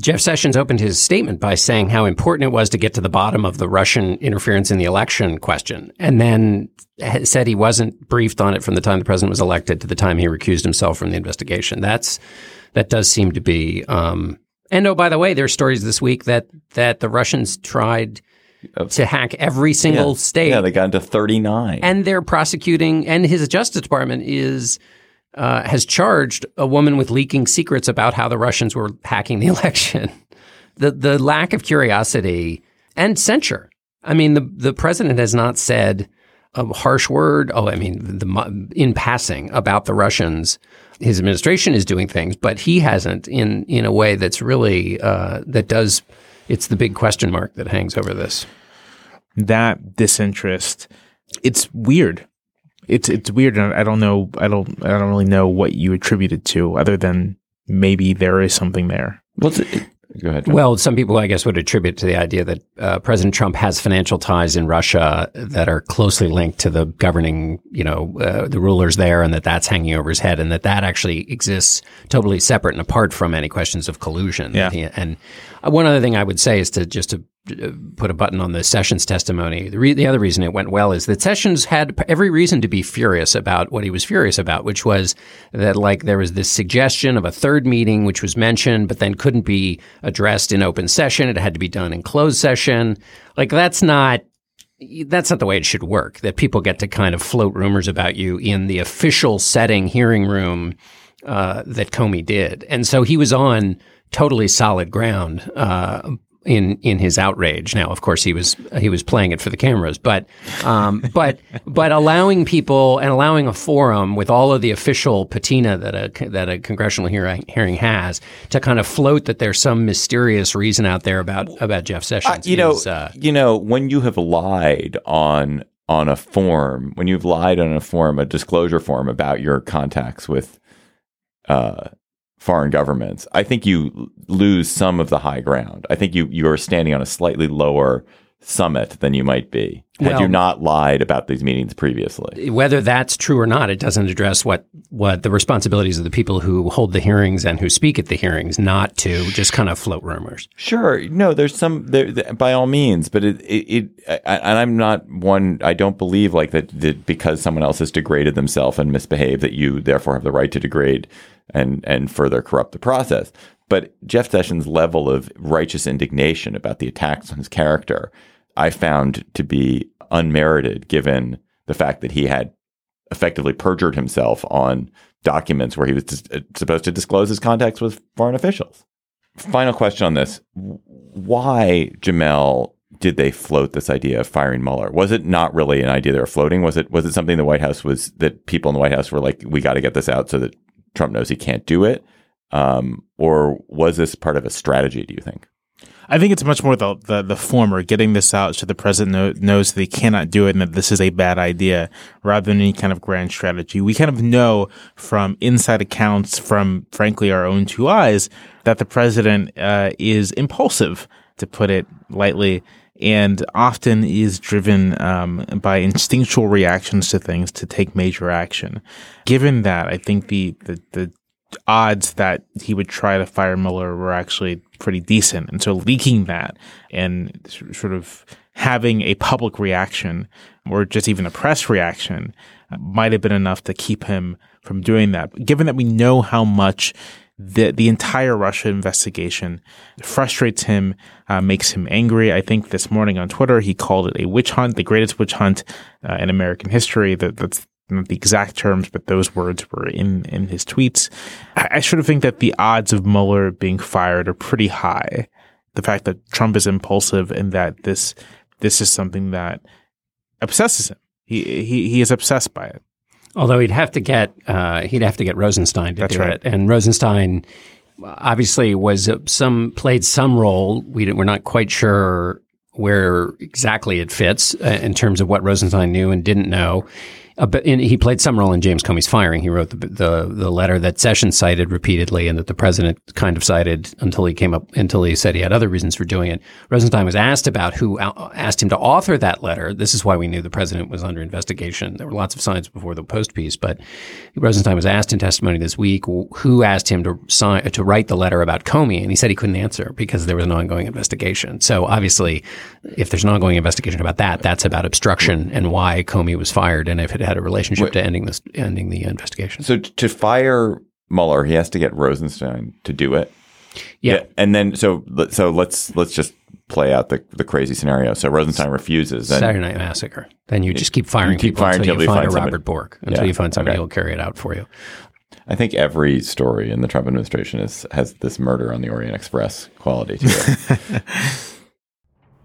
Jeff Sessions opened his statement by saying how important it was to get to the bottom of the Russian interference in the election question, and then said he wasn't briefed on it from the time the president was elected to the time he recused himself from the investigation. That's that does seem to be. Um, and oh, by the way, there are stories this week that that the Russians tried to hack every single yeah. state. Yeah, they got into 39. And they're prosecuting, and his Justice Department is uh, has charged a woman with leaking secrets about how the Russians were hacking the election. the the lack of curiosity and censure. I mean, the the president has not said a harsh word. Oh, I mean, the, in passing about the Russians. His administration is doing things, but he hasn't in in a way that's really uh, that does it's the big question mark that hangs over this. That disinterest, it's weird. It's it's weird, and I don't know. I don't. I don't really know what you attribute it to, other than maybe there is something there. Well, Go ahead. John. Well, some people, I guess, would attribute to the idea that uh, President Trump has financial ties in Russia that are closely linked to the governing, you know, uh, the rulers there, and that that's hanging over his head, and that that actually exists totally separate and apart from any questions of collusion. Yeah. And one other thing I would say is to just to put a button on the Sessions testimony. The, re- the, other reason it went well is that Sessions had every reason to be furious about what he was furious about, which was that like there was this suggestion of a third meeting which was mentioned, but then couldn't be addressed in open session. It had to be done in closed session. Like that's not that's not the way it should work. That people get to kind of float rumors about you in the official setting hearing room uh, that Comey did, and so he was on totally solid ground uh, in in his outrage. Now, of course, he was he was playing it for the cameras, but um, but but allowing people and allowing a forum with all of the official patina that a that a congressional hearing hearing has to kind of float that there's some mysterious reason out there about about Jeff Sessions. Uh, you know, uh, you know, when you have lied on on a form, when you've lied on a form, a disclosure form about your contacts with uh, foreign governments, I think you lose some of the high ground. I think you you are standing on a slightly lower summit than you might be had well, you not lied about these meetings previously. Whether that's true or not, it doesn't address what what the responsibilities of the people who hold the hearings and who speak at the hearings, not to just kind of float rumors. Sure, no, there's some there by all means, but it it, it and I'm not one. I don't believe like that, that because someone else has degraded themselves and misbehaved that you therefore have the right to degrade and and further corrupt the process. But Jeff Sessions' level of righteous indignation about the attacks on his character, I found to be unmerited given the fact that he had effectively perjured himself on documents where he was uh, supposed to disclose his contacts with foreign officials. Final question on this. Why, Jamelle, did they float this idea of firing Mueller? Was it not really an idea they were floating? Was it was it something the White House was that people in the White House were like, we got to get this out so that Trump knows he can't do it? Um, or was this part of a strategy, do you think? I think it's much more the, the, the former, getting this out so the president know, knows that he cannot do it and that this is a bad idea rather than any kind of grand strategy. We kind of know from inside accounts from, frankly, our own two eyes that the president uh, is impulsive, to put it lightly, and often is driven um, by instinctual reactions to things to take major action. Given that, I think the, the, the odds that he would try to fire Mueller were actually pretty decent. And so leaking that and sort of having a public reaction or just even a press reaction uh, might have been enough to keep him from doing that. Given that we know how much the the entire Russia investigation frustrates him, uh, makes him angry. I think this morning on Twitter he called it a witch hunt, the greatest witch hunt uh, in American history. That that's not the exact terms, but those words were in in his tweets. I, I sort of think that the odds of Mueller being fired are pretty high. The fact that Trump is impulsive and that this this is something that obsesses him. He he he is obsessed by it. Although he'd have to get uh, he'd have to get Rosenstein to That's do right. it, and Rosenstein obviously was uh, some played some role. We didn't- we're not quite sure where exactly it fits uh, in terms of what Rosenstein knew and didn't know. Uh, he played some role in James Comey's firing. He wrote the, the the letter that Sessions cited repeatedly, and that the president kind of cited until he came up until he said he had other reasons for doing it. Rosenstein was asked about who asked him to author that letter. This is why we knew the president was under investigation. There were lots of signs before the Post piece, but Rosenstein was asked in testimony this week who asked him to sign to write the letter about Comey, and he said he couldn't answer because there was an ongoing investigation. So obviously, if there's an ongoing investigation about that, that's about obstruction and why Comey was fired, and if it had a relationship to ending this ending the investigation. So to fire Mueller, he has to get Rosenstein to do it. Yeah. and then so so let's let's just play out the the crazy scenario. So Rosenstein refuses. Then Saturday Night Massacre. Then you just keep firing you keep people firing until till you find, find a somebody. Robert Bork. Until Yeah, you find somebody okay. who will carry it out for you. I think every story in the Trump administration is has this murder on the Orient Express quality to it.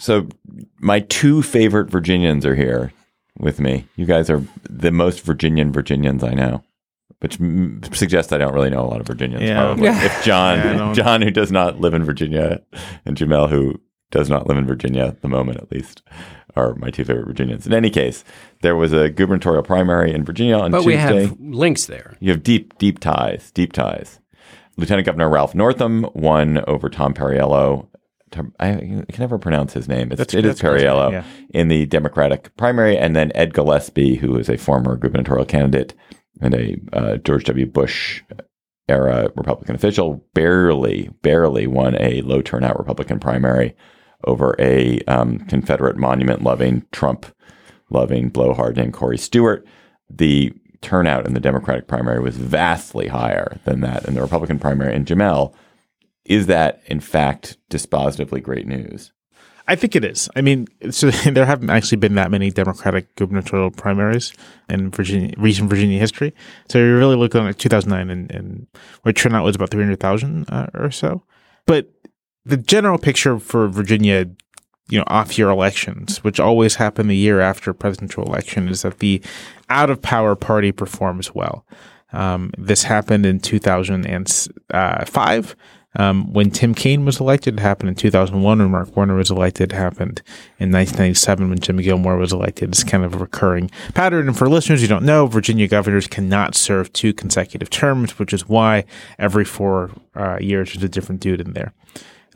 So my two favorite Virginians are here with me. You guys are the most Virginian Virginians I know. Which m- suggests I don't really know a lot of Virginians. Yeah. Probably. If John, Yeah, John, who does not live in Virginia, and Jamelle, who does not live in Virginia at the moment, at least, are my two favorite Virginians. In any case, there was a gubernatorial primary in Virginia on But Tuesday. But we have links there. You have deep, deep ties, deep ties. Lieutenant Governor Ralph Northam won over Tom Perriello. I can never pronounce his name. It's, That's- it is that's close, Perriello yeah. in the Democratic primary, and then Ed Gillespie, who is a former gubernatorial candidate and a uh, George W. Bush era Republican official, barely, barely won a low turnout Republican primary over a um, Confederate monument loving, Trump loving blowhard named Corey Stewart. The turnout in the Democratic primary was vastly higher than that in the Republican primary. And Jamelle, is that in fact dispositively great news? I think it is. I mean, so there haven't actually been that many Democratic gubernatorial primaries in Virginia, recent Virginia history. So you're really looking at 2009 and, and where turnout was about 300,000 uh, or so. But the general picture for Virginia, you know, off year elections, which always happen the year after a presidential election, is that the out of power party performs well. Um, this happened in 2005 um, when Tim Kaine was elected. It happened in 2001 when Mark Warner was elected. It happened in 1997 when Jimmy Gilmore was elected. It's kind of a recurring pattern. And for listeners who don't know, Virginia governors cannot serve two consecutive terms, which is why every four uh, years there's a different dude in there.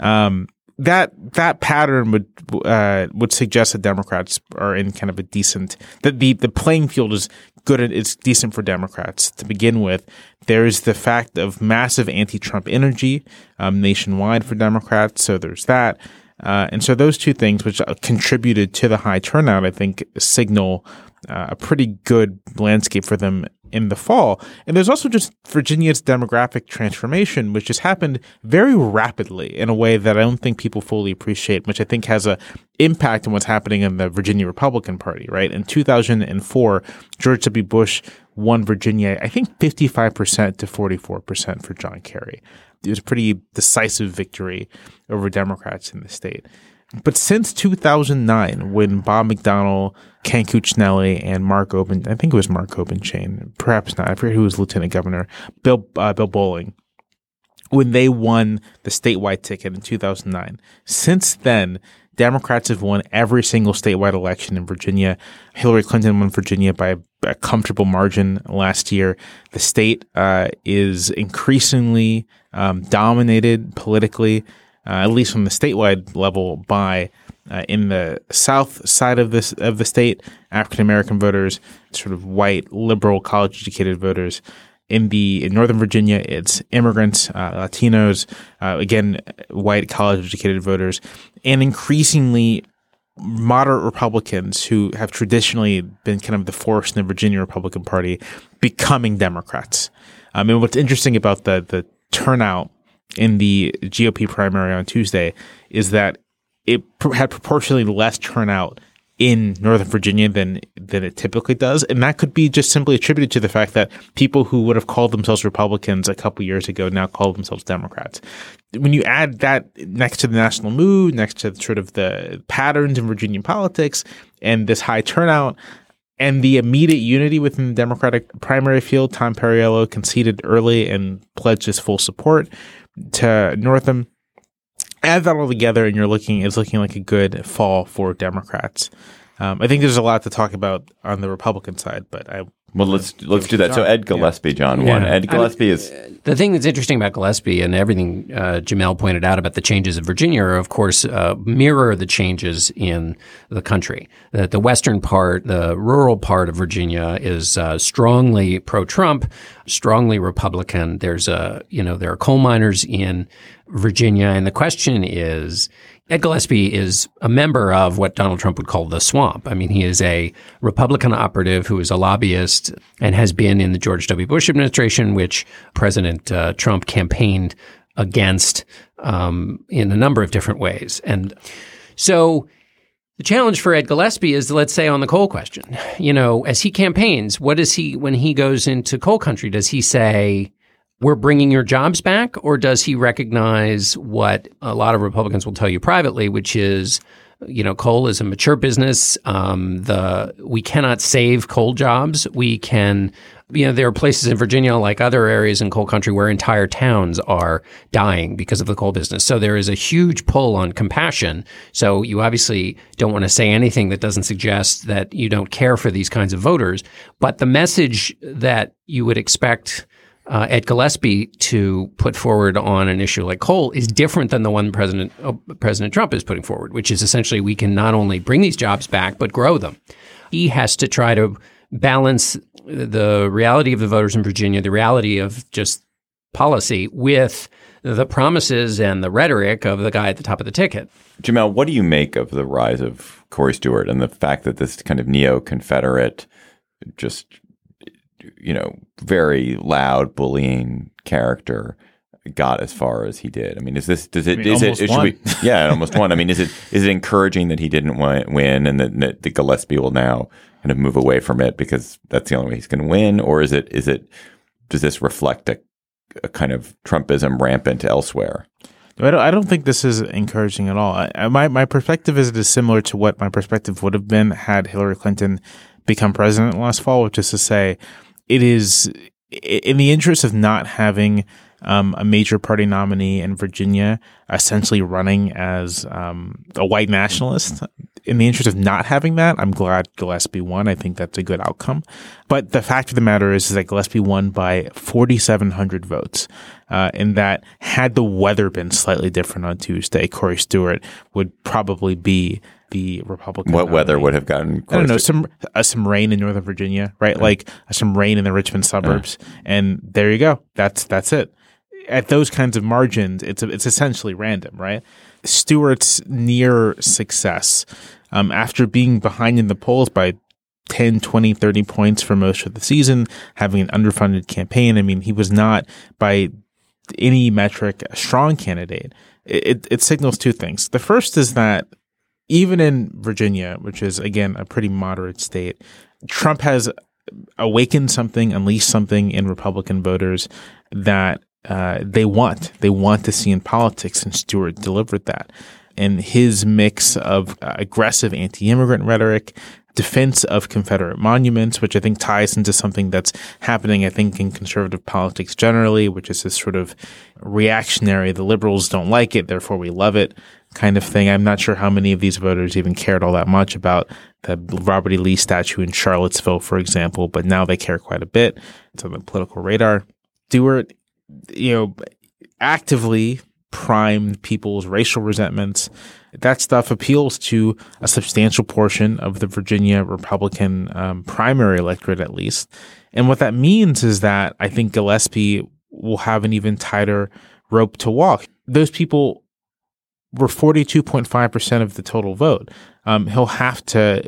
Um, that that pattern would uh, would suggest that Democrats are in kind of a decent that the the playing field is good. It's decent for Democrats to begin with. There's the fact of massive anti-Trump energy um, nationwide for Democrats, so there's that. Uh, and so those two things, which uh, contributed to the high turnout, I think signal uh, a pretty good landscape for them in the fall. And there's also just Virginia's demographic transformation, which has happened very rapidly in a way that I don't think people fully appreciate, which I think has a impact on what's happening in the Virginia Republican Party, right? In 2004, George W. Bush won Virginia, I think 55% to 44% for John Kerry. it was a pretty decisive victory over Democrats in the state. But since 2009, when Bob McDonnell, Ken Cuccinelli, and Mark Open, I think it was Mark Obenshain, perhaps not, I forget who was lieutenant governor, Bill, uh, Bill Bolling, when they won the statewide ticket in 2009. Since then, Democrats have won every single statewide election in Virginia. Hillary Clinton won Virginia by a comfortable margin last year. The state uh, is increasingly um, dominated politically, at least from the statewide level, by uh, in the south side of this of the state, African American voters, sort of white liberal college educated voters. In the in Northern Virginia, it's immigrants, uh, Latinos, uh, again, white college educated voters, and increasingly moderate Republicans who have traditionally been kind of the force in the Virginia Republican Party becoming Democrats. Um, mean, what's interesting about the the turnout in the GOP primary on Tuesday is that it had proportionally less turnout in Northern Virginia than than it typically does, and that could be just simply attributed to the fact that people who would have called themselves Republicans a couple years ago now call themselves Democrats. When you add that next to the national mood, next to sort of the patterns in Virginia politics, and this high turnout, and the immediate unity within the Democratic primary field, Tom Perriello conceded early and pledged his full support to Northam add that all together and you're looking it's looking like a good fall for Democrats. Um, I think there's a lot to talk about on the Republican side, but I well let's let's do that. So Ed Gillespie, John, one. Ed Gillespie is the thing that's interesting about Gillespie and everything uh, Jamelle pointed out about the changes in Virginia are, of course, uh, mirror the changes in the country. That the western part, the rural part of Virginia, is uh, strongly pro-Trump, strongly Republican. There's a you know there are coal miners in Virginia, and the question is Ed Gillespie is a member of what Donald Trump would call the swamp. I mean, he is a Republican operative who is a lobbyist and has been in the George W. Bush administration, which President uh, Trump campaigned against um, in a number of different ways. And so the challenge for Ed Gillespie is, let's say, on the coal question. You know, as he campaigns, what does he, when he goes into coal country, does he say, we're bringing your jobs back? Or does he recognize what a lot of Republicans will tell you privately, which is, you know, coal is a mature business. Um, the we cannot save coal jobs. We can, you know, there are places in Virginia, like other areas in coal country, where entire towns are dying because of the coal business. So there is a huge pull on compassion. So you obviously don't want to say anything that doesn't suggest that you don't care for these kinds of voters. But the message that you would expect uh, Ed Gillespie to put forward on an issue like coal is different than the one President uh, President Trump is putting forward, which is essentially we can not only bring these jobs back but grow them. He has to try to balance the reality of the voters in Virginia, the reality of just policy, with the promises and the rhetoric of the guy at the top of the ticket. Jamelle, what do you make of the rise of Corey Stewart and the fact that this kind of neo Confederate just you know, very loud bullying character got as far as he did. I mean, is this does it I mean, is it, it should we yeah, almost won. I mean, is it is it encouraging that he didn't win and that, that the Gillespie will now kind of move away from it because that's the only way he's going to win, or is it is it does this reflect a, a kind of Trumpism rampant elsewhere? I don't, I don't think this is encouraging at all. I, my my perspective is it is similar to what my perspective would have been had Hillary Clinton become president last fall, which is to say, it is in the interest of not having um, a major party nominee in Virginia essentially running as um, a white nationalist. In the interest of not having that, I'm glad Gillespie won. I think that's a good outcome. But the fact of the matter is, is that Gillespie won by 4,700 votes. Uh, in that, had the weather been slightly different on Tuesday, Corey Stewart would probably be the Republican. What nominee. weather would have gotten? I don't know some uh, some rain in Northern Virginia, right? Like uh, some rain in the Richmond suburbs, and there you go. That's that's it. At those kinds of margins, it's a, it's essentially random, right? Stewart's near success um, after being behind in the polls by 10, 20, 30 points for most of the season, having an underfunded campaign. I mean, he was not by any metric a strong candidate. It, it, signals two things. The first is that even in Virginia, which is again a pretty moderate state, Trump has awakened something, unleashed something in Republican voters that uh, they want. They want to see in politics, and Stewart delivered that. And his mix of aggressive anti-immigrant rhetoric, defense of Confederate monuments, which I think ties into something that's happening, I think, in conservative politics generally, which is this sort of reactionary, the liberals don't like it, therefore we love it kind of thing. I'm not sure how many of these voters even cared all that much about the Robert E. Lee statue in Charlottesville, for example, but now they care quite a bit. It's on the political radar. Stewart, you know, actively primed people's racial resentments. That stuff appeals to a substantial portion of the Virginia Republican um, primary electorate, at least. And what that means is that I think Gillespie will have an even tighter rope to walk. Those people were 42.5% of the total vote. Um, he'll have to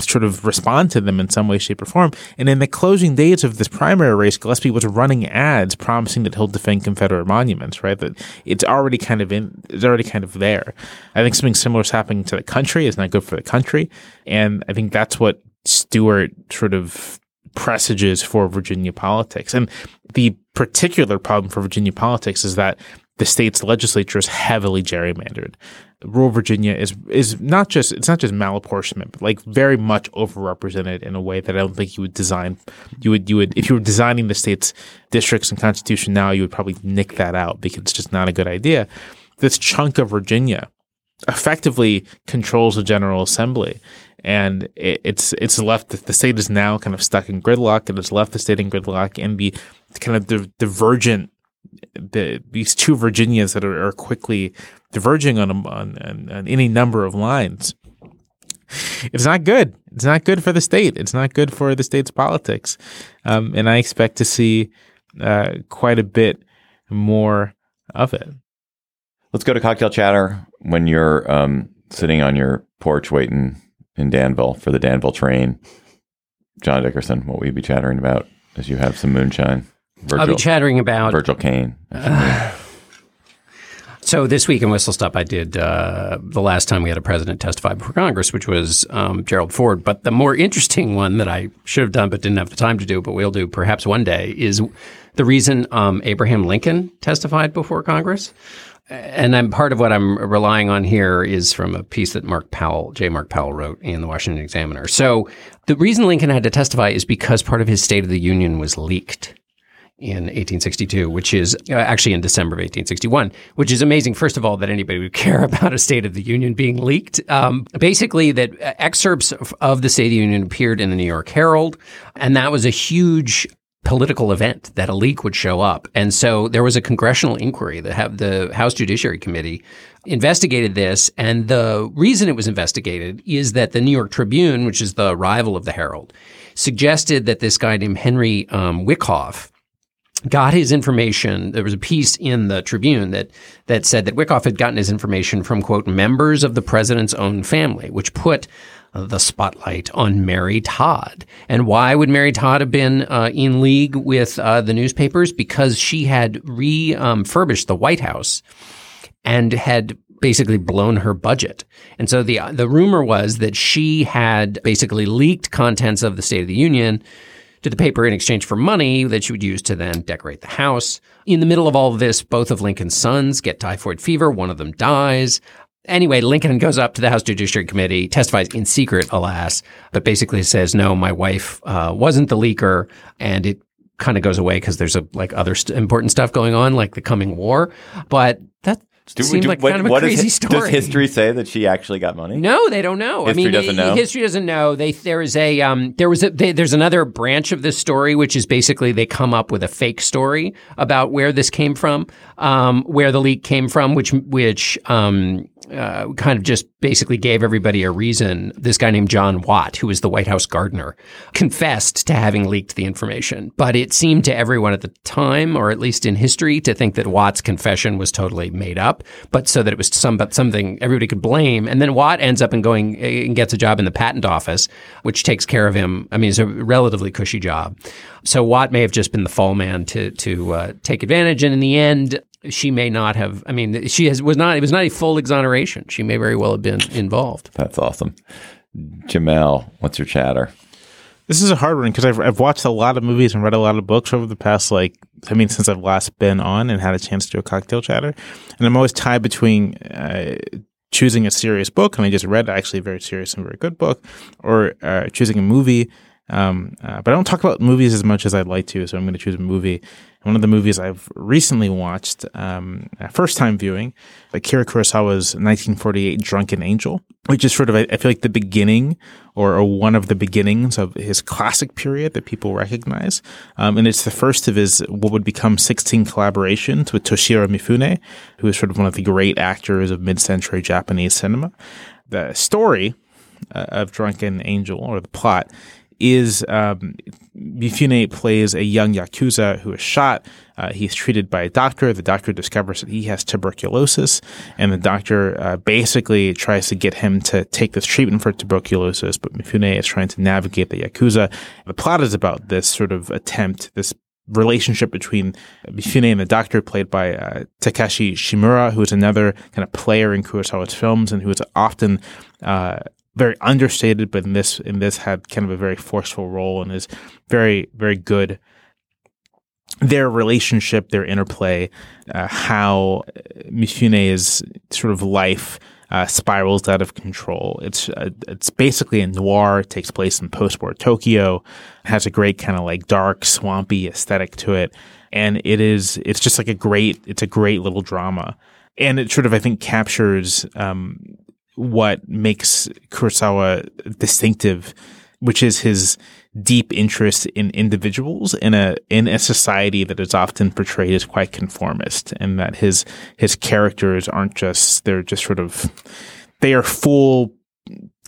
sort of respond to them in some way, shape, or form. And in the closing days of this primary race, Gillespie was running ads promising that he'll defend Confederate monuments, right? That it's already kind of in, it's already kind of there. I think something similar is happening to the country. It's not good for the country. And I think that's what Stewart sort of presages for Virginia politics. And the particular problem for Virginia politics is that the state's legislature is heavily gerrymandered. Rural Virginia is is not just it's not just malapportionment, but like very much overrepresented in a way that I don't think you would design. You would you would if you were designing the state's districts and constitution now, you would probably nick that out because it's just not a good idea. This chunk of Virginia effectively controls the General Assembly, and it, it's it's left the state is now kind of stuck in gridlock, and it's left the state in gridlock, and the kind of the divergent the, these two Virginias that are, are quickly diverging on, on, on any number of lines. It's not good. It's not good for the state. It's not good for the state's politics. Um, and I expect to see uh, quite a bit more of it. Let's go to cocktail chatter when you're um, sitting on your porch waiting in Danville for the Danville train. John Dickerson, what will you be chattering about as you have some moonshine? Virgil, I'll be chattering about Virgil Caine. So this week in Whistle Stop, I did uh, the last time we had a president testify before Congress, which was um, Gerald Ford. But the more interesting one that I should have done but didn't have the time to do, but we'll do perhaps one day, is the reason um, Abraham Lincoln testified before Congress. And I'm part of what I'm relying on here is from a piece that Mark Powell, J. Mark Powell wrote in the Washington Examiner. So the reason Lincoln had to testify is because part of his State of the Union was leaked in 1862, which is uh, actually in December of 1861, which is amazing. First of all, that anybody would care about a State of the Union being leaked. Um, basically, that uh, excerpts of the State of the Union appeared in the New York Herald, and that was a huge political event that a leak would show up. And so there was a congressional inquiry. The, the House Judiciary Committee investigated this. And the reason it was investigated is that the New York Tribune, which is the rival of the Herald, suggested that this guy named Henry um, Wikoff got his information. There was a piece in the Tribune that that said that Wikoff had gotten his information from quote members of the president's own family, which put the spotlight on Mary Todd. And why would Mary Todd have been uh, in league with uh, the newspapers? Because she had refurbished the White House and had basically blown her budget. And so the the rumor was that she had basically leaked contents of the State of the Union to the paper in exchange for money that she would use to then decorate the house. In the middle of all of this, both of Lincoln's sons get typhoid fever. One of them dies. Anyway, Lincoln goes up to the House Judiciary Committee, testifies in secret, alas, but basically says, no, my wife uh, wasn't the leaker. And it kind of goes away because there's a, like other st- important stuff going on, like the coming war. But that do, Seemed do, like what, kind of a crazy is, story. Does history say that she actually got money? No, they don't know. History I mean, doesn't know. History doesn't know. They there is a um, there was a they, there's another branch of this story, which is basically they come up with a fake story about where this came from, um, where the leak came from, which which um, uh, kind of just basically gave everybody a reason. This guy named John Watt, who was the White House gardener, confessed to having leaked the information. But it seemed to everyone at the time, or at least in history, to think that Watt's confession was totally made up, but so that it was some, something everybody could blame. And then Watt ends up and going and gets a job in the patent office, which takes care of him. I mean, it's a relatively cushy job. So Watt may have just been the fall man to to uh, take advantage. And in the end, she may not have. I mean, she has, was not. It was not a full exoneration. She may very well have been involved. That's awesome, Jamelle. What's your chatter? This is a hard one because I've, I've watched a lot of movies and read a lot of books over the past, like, I mean, since I've last been on and had a chance to do a cocktail chatter. And I'm always tied between uh, choosing a serious book, and I just read actually a very serious and very good book, or uh, choosing a movie. Um, uh, but I don't talk about movies as much as I'd like to, so I'm going to choose a movie. One of the movies I've recently watched, um, first time viewing, Akira Kurosawa's 1948 Drunken Angel, which is sort of, I feel like the beginning or, or one of the beginnings of his classic period that people recognize. Um, and it's the first of his, what would become 16 collaborations with Toshiro Mifune, who is sort of one of the great actors of mid-century Japanese cinema. The story uh, of Drunken Angel or the plot is um, Mifune plays a young yakuza who is shot. Uh, he's treated by a doctor. The doctor discovers that he has tuberculosis, and the doctor uh, basically tries to get him to take this treatment for tuberculosis. But Mifune is trying to navigate the yakuza. The plot is about this sort of attempt, this relationship between Mifune and the doctor, played by uh, Takashi Shimura, who is another kind of player in Kurosawa's films and who is often uh, very understated, but in this in this had kind of a very forceful role and is very very good. Their relationship, their interplay, uh, how Mifune's sort of life uh, spirals out of control. It's uh, it's basically a noir. It takes place in post-war Tokyo. It has a great kind of like dark, swampy aesthetic to it, and it is it's just like a great it's a great little drama, and it sort of I think captures um, what makes Kurosawa distinctive, which is his deep interest in individuals in a in a society that is often portrayed as quite conformist, and that his his characters aren't just they're just sort of they are full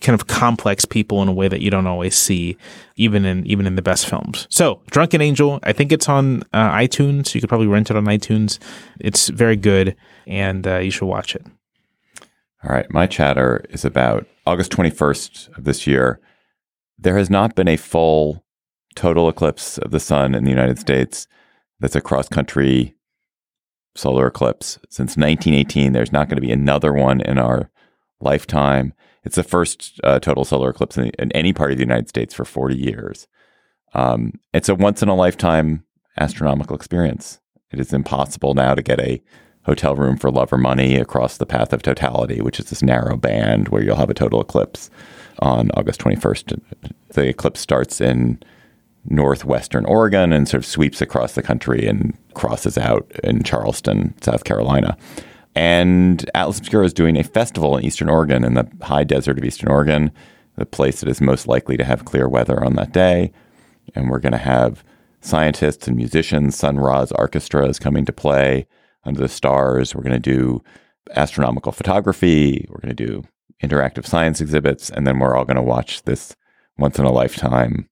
kind of complex people in a way that you don't always see even in even in the best films. So, Drunken Angel, I think it's on uh, iTunes. You could probably rent it on iTunes. It's very good, and uh, you should watch it. All right. My chatter is about August 21st of this year. There has not been a full total eclipse of the sun in the United States that's a cross country solar eclipse since 1918. There's not going to be another one in our lifetime. It's the first uh, total solar eclipse in, in, any part of the United States for 40 years. Um, it's a once in a lifetime astronomical experience. It is impossible now to get a hotel room for love or money across the path of totality, which is this narrow band where you'll have a total eclipse on August 21st. The eclipse starts in northwestern Oregon and sort of sweeps across the country and crosses out in Charleston, South Carolina. And Atlas Obscura is doing a festival in Eastern Oregon, in the high desert of Eastern Oregon, the place that is most likely to have clear weather on that day. And we're going to have scientists and musicians, Sun Ra's orchestra is coming to play under the stars. We're going to do astronomical photography. We're going to do interactive science exhibits. And then we're all going to watch this once in a lifetime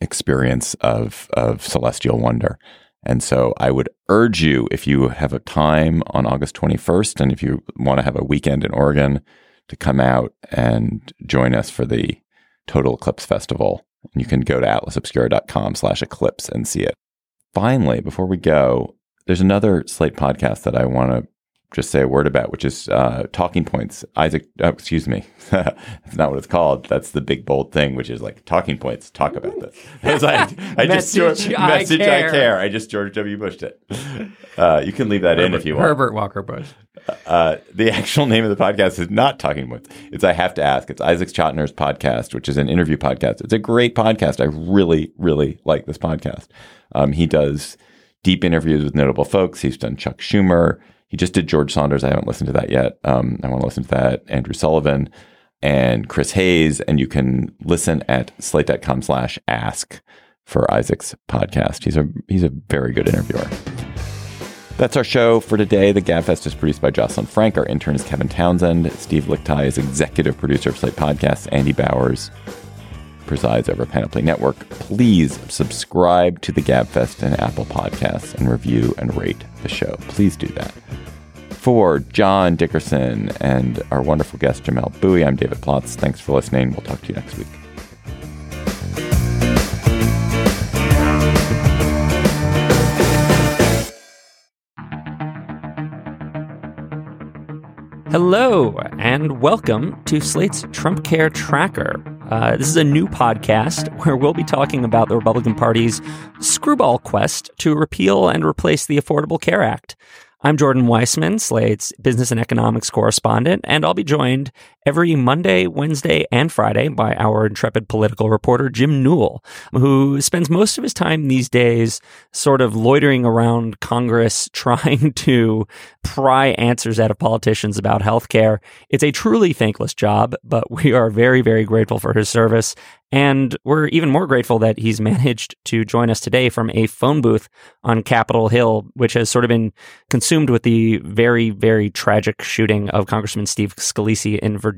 experience of, of celestial wonder. And so I would urge you, if you have a time on August 21st, and if you want to have a weekend in Oregon, to come out and join us for the Total Eclipse Festival. And you can go to atlasobscura.com slash eclipse and see it. Finally, before we go, there's another Slate podcast that I want to just say a word about, which is uh, Talking Points. Isaac, oh, excuse me, that's not what it's called. That's the big bold thing, which is like Talking Points. Talk about this. It's like, I just message, I, message care. I care. I just George W. Bushed it. Uh, you can leave that Herbert, in if you want. Herbert Walker Bush. Uh, the actual name of the podcast is not Talking Points. It's I Have to Ask. It's Isaac Chotiner's podcast, which is an interview podcast. It's a great podcast. I really, really like this podcast. Um, he does deep interviews with notable folks. He's done Chuck Schumer. He just did George Saunders. I haven't listened to that yet. Um, I want to listen to that. Andrew Sullivan and Chris Hayes. And you can listen at slate.com slash ask for Isaac's podcast. He's a he's a very good interviewer. That's our show for today. The Gabfest is produced by Jocelyn Frank. Our intern is Kevin Townsend. Steve Lickteig is executive producer of Slate Podcasts. Andy Bowers presides over Panoply Network. Please subscribe to the Gabfest and Apple Podcasts and review and rate the show. Please do that. For John Dickerson and our wonderful guest, Jamelle Bouie, I'm David Plotz. Thanks for listening. We'll talk to you next week. Hello, and welcome to Slate's Trump Care Tracker. Uh, this is a new podcast where we'll be talking about the Republican Party's screwball quest to repeal and replace the Affordable Care Act. I'm Jordan Weissmann, Slate's business and economics correspondent, and I'll be joined every Monday, Wednesday, and Friday by our intrepid political reporter, Jim Newell, who spends most of his time these days sort of loitering around Congress trying to pry answers out of politicians about healthcare. It's a truly thankless job, but we are very, very grateful for his service. And we're even more grateful that he's managed to join us today from a phone booth on Capitol Hill, which has sort of been consumed with the very, very tragic shooting of Congressman Steve Scalise in Virginia.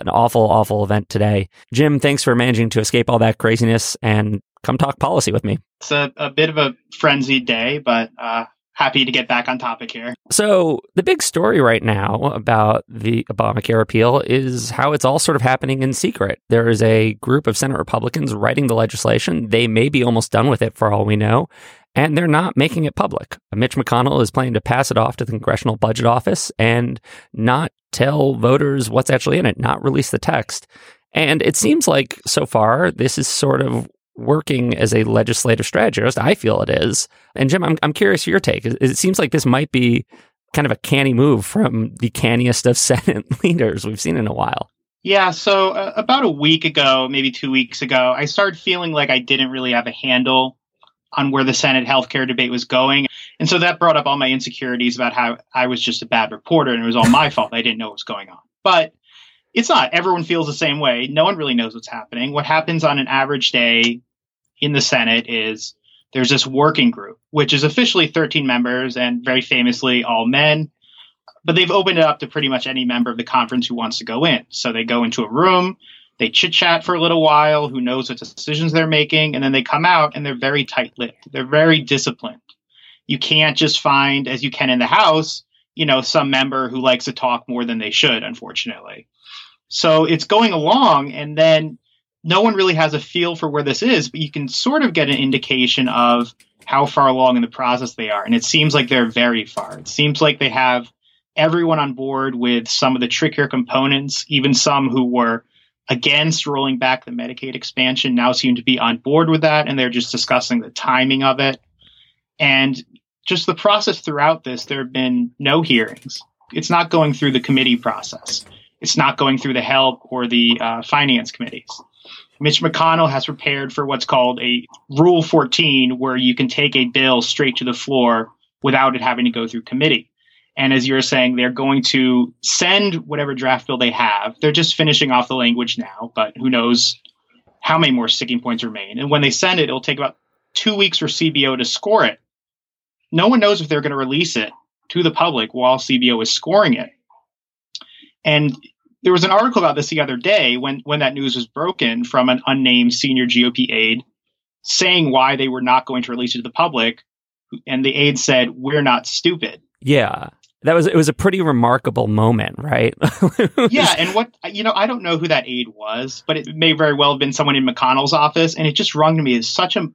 An awful, awful event today. Jim, thanks for managing to escape all that craziness and come talk policy with me. It's a, a bit of a frenzied day, but uh, happy to get back on topic here. So, the big story right now about the Obamacare repeal is how it's all sort of happening in secret. There is a group of Senate Republicans writing the legislation. They may be almost done with it for all we know. And they're not making it public. Mitch McConnell is planning to pass it off to the Congressional Budget Office and not tell voters what's actually in it, not release the text. And it seems like so far this is sort of working as a legislative strategist. I feel it is. And Jim, I'm, I'm curious your take. It, seems like this might be kind of a canny move from the canniest of Senate leaders we've seen in a while. Yeah, so uh, about a week ago, maybe two weeks ago, I started feeling like I didn't really have a handle on where the Senate healthcare debate was going. And so that brought up all my insecurities about how I was just a bad reporter and it was all my fault. I didn't know what was going on. But it's not. Everyone feels the same way. No one really knows what's happening. What happens on an average day in the Senate is there's this working group, which is officially 13 members and very famously all men. But they've opened it up to pretty much any member of the conference who wants to go in. So they go into a room, they chit chat for a little while, who knows what decisions they're making, and then they come out and they're very tight lipped. They're very disciplined. You can't just find, as you can in the House, you know, some member who likes to talk more than they should, unfortunately. So it's going along, and then no one really has a feel for where this is, but you can sort of get an indication of how far along in the process they are. And it seems like they're very far. It seems like they have everyone on board with some of the trickier components, even some who were against rolling back the Medicaid expansion now seem to be on board with that. And they're just discussing the timing of it. And just the process throughout this, there have been no hearings. It's not going through the committee process. It's not going through the help or the uh, finance committees. Mitch McConnell has prepared for what's called a Rule 14, where you can take a bill straight to the floor without it having to go through committee. And as you're saying, they're going to send whatever draft bill they have. They're just finishing off the language now, but who knows how many more sticking points remain. And when they send it, it'll take about two weeks for CBO to score it. No one knows if they're going to release it to the public while CBO is scoring it. And there was an article about this the other day when when that news was broken from an unnamed senior GOP aide saying why they were not going to release it to the public. And the aide said we're not stupid. Yeah. That was it was a pretty remarkable moment right? Yeah and what you know i don't know who that aide was but it may very well have been someone in McConnell's office and it just rung to me as such a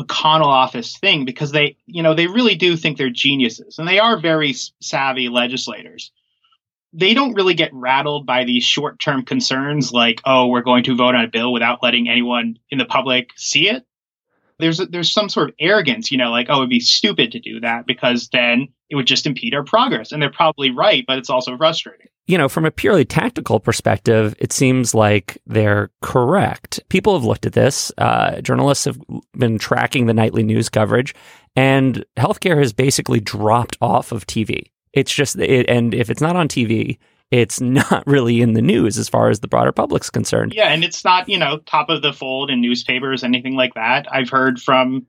McConnell office thing because they you know they really do think they're geniuses and they are very savvy legislators they don't really get rattled by these short term concerns like, oh, we're going to vote on a bill without letting anyone in the public see it. There's there's some sort of arrogance, you know, like, oh, it'd be stupid to do that because then it would just impede our progress. And they're probably right, but it's also frustrating. You know, from a purely tactical perspective, it seems like they're correct. People have looked at this. Uh, journalists have been tracking the nightly news coverage, and healthcare has basically dropped off of TV. It's just, it, and if it's not on TV, it's not really in the news as far as the broader public's concerned. Yeah, and it's not, you know, top of the fold in newspapers, anything like that. I've heard from,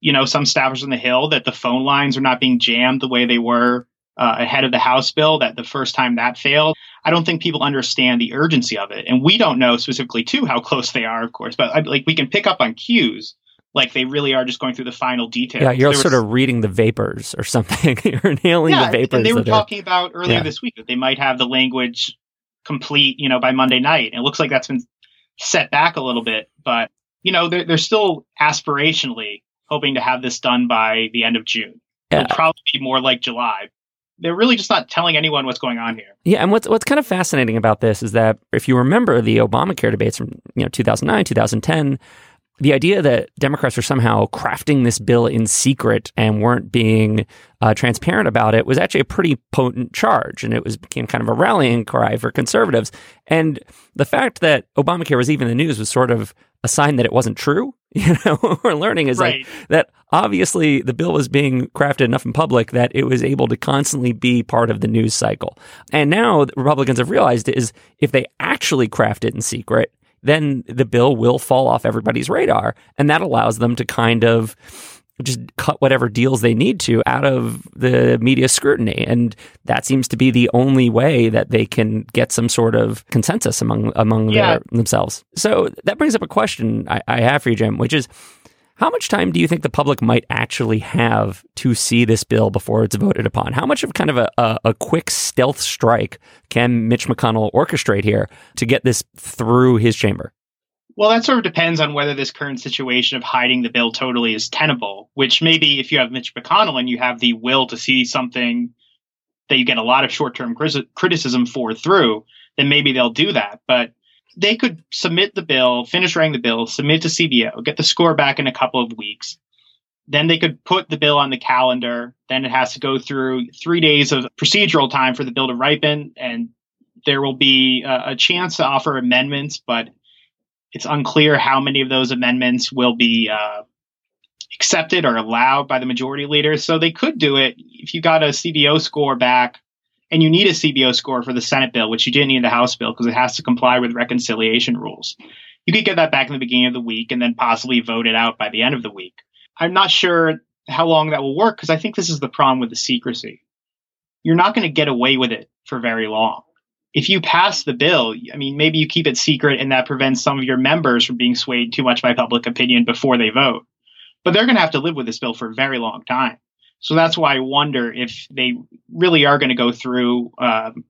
you know, some staffers on the Hill that the phone lines are not being jammed the way they were uh, ahead of the House bill, that the first time that failed. I don't think people understand the urgency of it. And we don't know specifically, too, how close they are, of course, but like we can pick up on cues like they really are just going through the final details. Yeah, you're there sort was, of reading the vapors or something. you're nailing yeah, the vapors. And they were talking are, about earlier yeah. this week that they might have the language complete, you know, by Monday night. And it looks like that's been set back a little bit, but you know, they're, they're still aspirationally hoping to have this done by the end of June. Yeah. It'll probably be more like July. They're really just not telling anyone what's going on here. Yeah, and what's what's kind of fascinating about this is that if you remember the Obamacare debates from you know 2009, 2010, the idea that Democrats were somehow crafting this bill in secret and weren't being uh, transparent about it was actually a pretty potent charge, and it was became kind of a rallying cry for conservatives. And the fact that Obamacare was even in the news was sort of a sign that it wasn't true. You know, what we're learning is Right. like that obviously the bill was being crafted enough in public that it was able to constantly be part of the news cycle. And now the Republicans have realized is if they actually craft it in secret, then the bill will fall off everybody's radar. And that allows them to kind of just cut whatever deals they need to out of the media scrutiny. And that seems to be the only way that they can get some sort of consensus among among Yeah. their, themselves. So that brings up a question I, I have for you, Jim, which is how much time do you think the public might actually have to see this bill before it's voted upon? How much of kind of a, a, a quick stealth strike can Mitch McConnell orchestrate here to get this through his chamber? Well, that sort of depends on whether this current situation of hiding the bill totally is tenable, which maybe if you have Mitch McConnell and you have the will to see something that you get a lot of short term criticism for through, then maybe they'll do that. But they could submit the bill, finish writing the bill, submit to CBO, get the score back in a couple of weeks. Then they could put the bill on the calendar. Then it has to go through three days of procedural time for the bill to ripen. And there will be a, a chance to offer amendments, but it's unclear how many of those amendments will be uh, accepted or allowed by the majority leader. So they could do it if you got a CBO score back and you need a CBO score for the Senate bill, which you didn't need the House bill because it has to comply with reconciliation rules. You could get that back in the beginning of the week and then possibly vote it out by the end of the week. I'm not sure how long that will work because I think this is the problem with the secrecy. You're not going to get away with it for very long if you pass the bill, I mean, maybe you keep it secret and that prevents some of your members from being swayed too much by public opinion before they vote. But they're going to have to live with this bill for a very long time. So that's why I wonder if they really are going to go through um,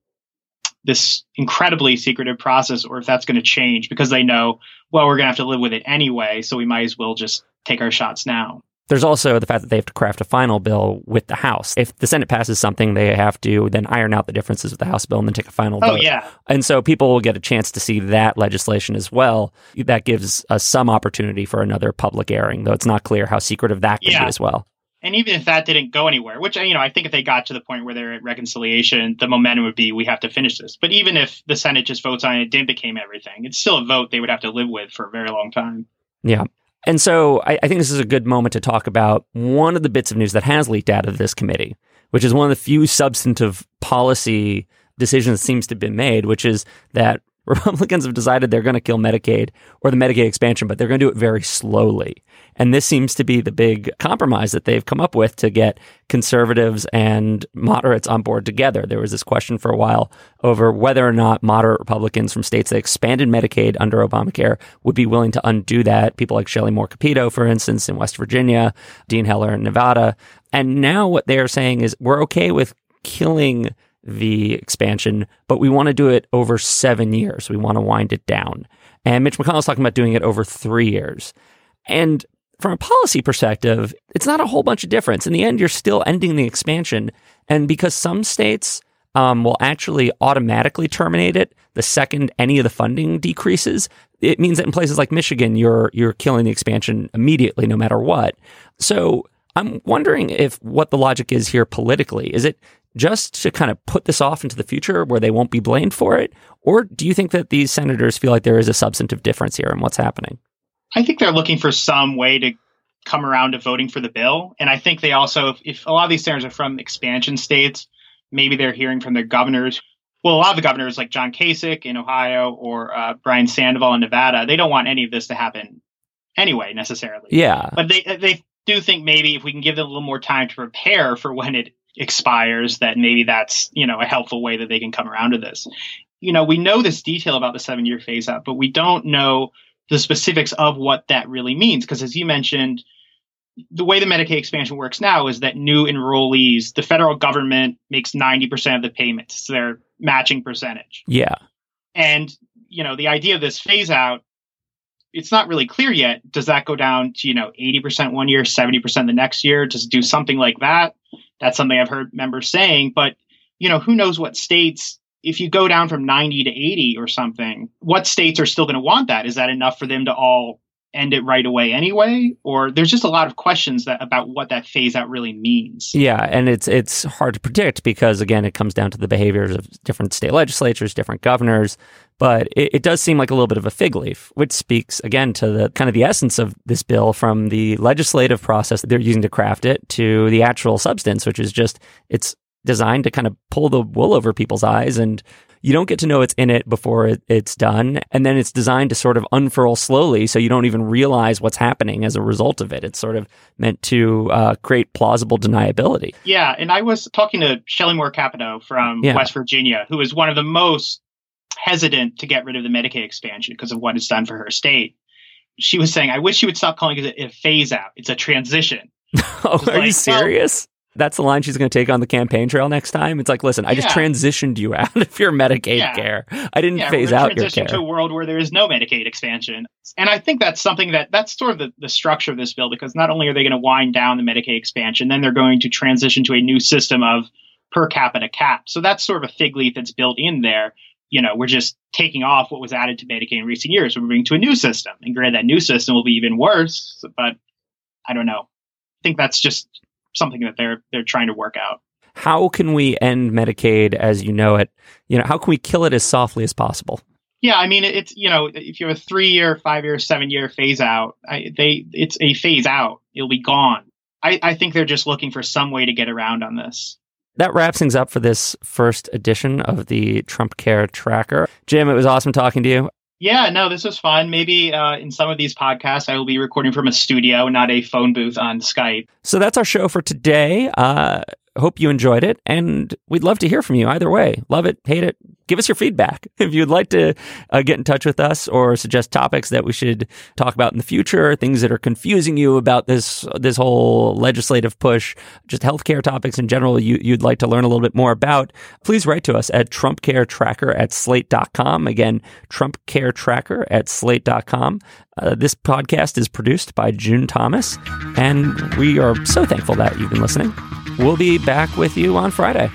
this incredibly secretive process or if that's going to change because they know, well, we're going to have to live with it anyway. So we might as well just take our shots now. There's also the fact that they have to craft a final bill with the House. If the Senate passes something, they have to then iron out the differences with the House bill and then take a final Oh, vote. yeah. And so people will get a chance to see that legislation as well. That gives us some opportunity for another public airing, though it's not clear how secretive that could Yeah. be as well. And even if that didn't go anywhere, which you know, I think if they got to the point where they're at reconciliation, the momentum would be we have to finish this. But even if the Senate just votes on it, it didn't become everything, it's still a vote they would have to live with for a very long time. Yeah. And so I, I think this is a good moment to talk about one of the bits of news that has leaked out of this committee, which is one of the few substantive policy decisions that seems to have been made, which is that Republicans have decided they're going to kill Medicaid or the Medicaid expansion, but they're going to do it very slowly. And this seems to be the big compromise that they've come up with to get conservatives and moderates on board together. There was this question for a while over whether or not moderate Republicans from states that expanded Medicaid under Obamacare would be willing to undo that. People like Shelley Moore Capito, for instance, in West Virginia, Dean Heller in Nevada. And now what they're saying is we're okay with killing the expansion, but we want to do it over seven years. We want to wind it down. And Mitch McConnell's talking about doing it over three years. And from a policy perspective, it's not a whole bunch of difference. In the end, you're still ending the expansion. And because some states um, will actually automatically terminate it the second any of the funding decreases, it means that in places like Michigan, you're you're killing the expansion immediately, no matter what. So I'm wondering if what the logic is here politically. Is it just to kind of put this off into the future where they won't be blamed for it? Or do you think that these senators feel like there is a substantive difference here in what's happening? I think they're looking for some way to come around to voting for the bill. And I think they also, if, if a lot of these senators are from expansion states, maybe they're hearing from their governors. Well, a lot of the governors, like John Kasich in Ohio or uh, Brian Sandoval in Nevada, they don't want any of this to happen anyway, necessarily. Yeah. But they they do think maybe if we can give them a little more time to prepare for when it expires, that maybe that's you know a helpful way that they can come around to this. You know, we know this detail about the seven year phase out, but we don't know the specifics of what that really means. Because as you mentioned, the way the Medicaid expansion works now is that new enrollees, the federal government makes 90% of the payments. It's their matching percentage. Yeah. And, you know, the idea of this phase out, it's not really clear yet. Does that go down to, you know, 80% one year, 70% the next year? Just do something like that? That's something I've heard members saying. But, you know, who knows what states, if you go down from 90 to 80 or something, what states are still going to want that? Is that enough for them to all end it right away anyway or there's just a lot of questions that about what that phase out really means. Yeah and it's it's hard to predict because again it comes down to the behaviors of different state legislatures different governors but it, it, does seem like a little bit of a fig leaf which speaks again to the kind of the essence of this bill from the legislative process. That they're using to craft it to the actual substance which is just it's designed to kind of pull the wool over people's eyes and you don't get to know it's in it before it, it's done. And then it's designed to sort of unfurl slowly so you don't even realize what's happening as a result of it. It's sort of meant to uh, create plausible deniability. Yeah. And I was talking to Shelley Moore Capito from yeah. West Virginia, who is one of the most hesitant to get rid of the Medicaid expansion because of what it's done for her state. She was saying, I wish you would stop calling it a phase out. It's a transition. oh, are like, you serious? That's the line she's going to take on the campaign trail next time. It's like, listen, I just transitioned you out of your Medicaid yeah. care. I didn't yeah, phase out your care. to a world where there is no Medicaid expansion. And I think that's something that that's sort of the, the structure of this bill because not only are they going to wind down the Medicaid expansion, then they're going to transition to a new system of per capita cap. So that's sort of a fig leaf that's built in there. You know, we're just taking off what was added to Medicaid in recent years. We're moving to a new system. And granted, that new system will be even worse, but I don't know. I think that's just something that they're they're trying to work out. How can we end Medicaid as you know it? You know, how can we kill it as softly as possible? Yeah, I mean, it's you know, if you have a three year, five year, seven year phase out, I, they it's a phase out. It'll be gone. I, I think they're just looking for some way to get around on this. That wraps things up for this first edition of the Trump Care Tracker. Jim, it was awesome talking to you. Yeah, no, this was fun. Maybe uh, in some of these podcasts, I will be recording from a studio, not a phone booth on Skype. So that's our show for today. Uh, hope you enjoyed it, and we'd love to hear from you either way. Love it, hate it, give us your feedback. If you'd like to uh, get in touch with us or suggest topics that we should talk about in the future, things that are confusing you about this this whole legislative push, just healthcare topics in general, you, you'd like to learn a little bit more about, please write to us at trumpcaretracker at slate.com. Again, trumpcaretracker at slate.com. Uh, this podcast is produced by June Thomas, and we are so thankful that you've been listening. We'll be back with you on Friday.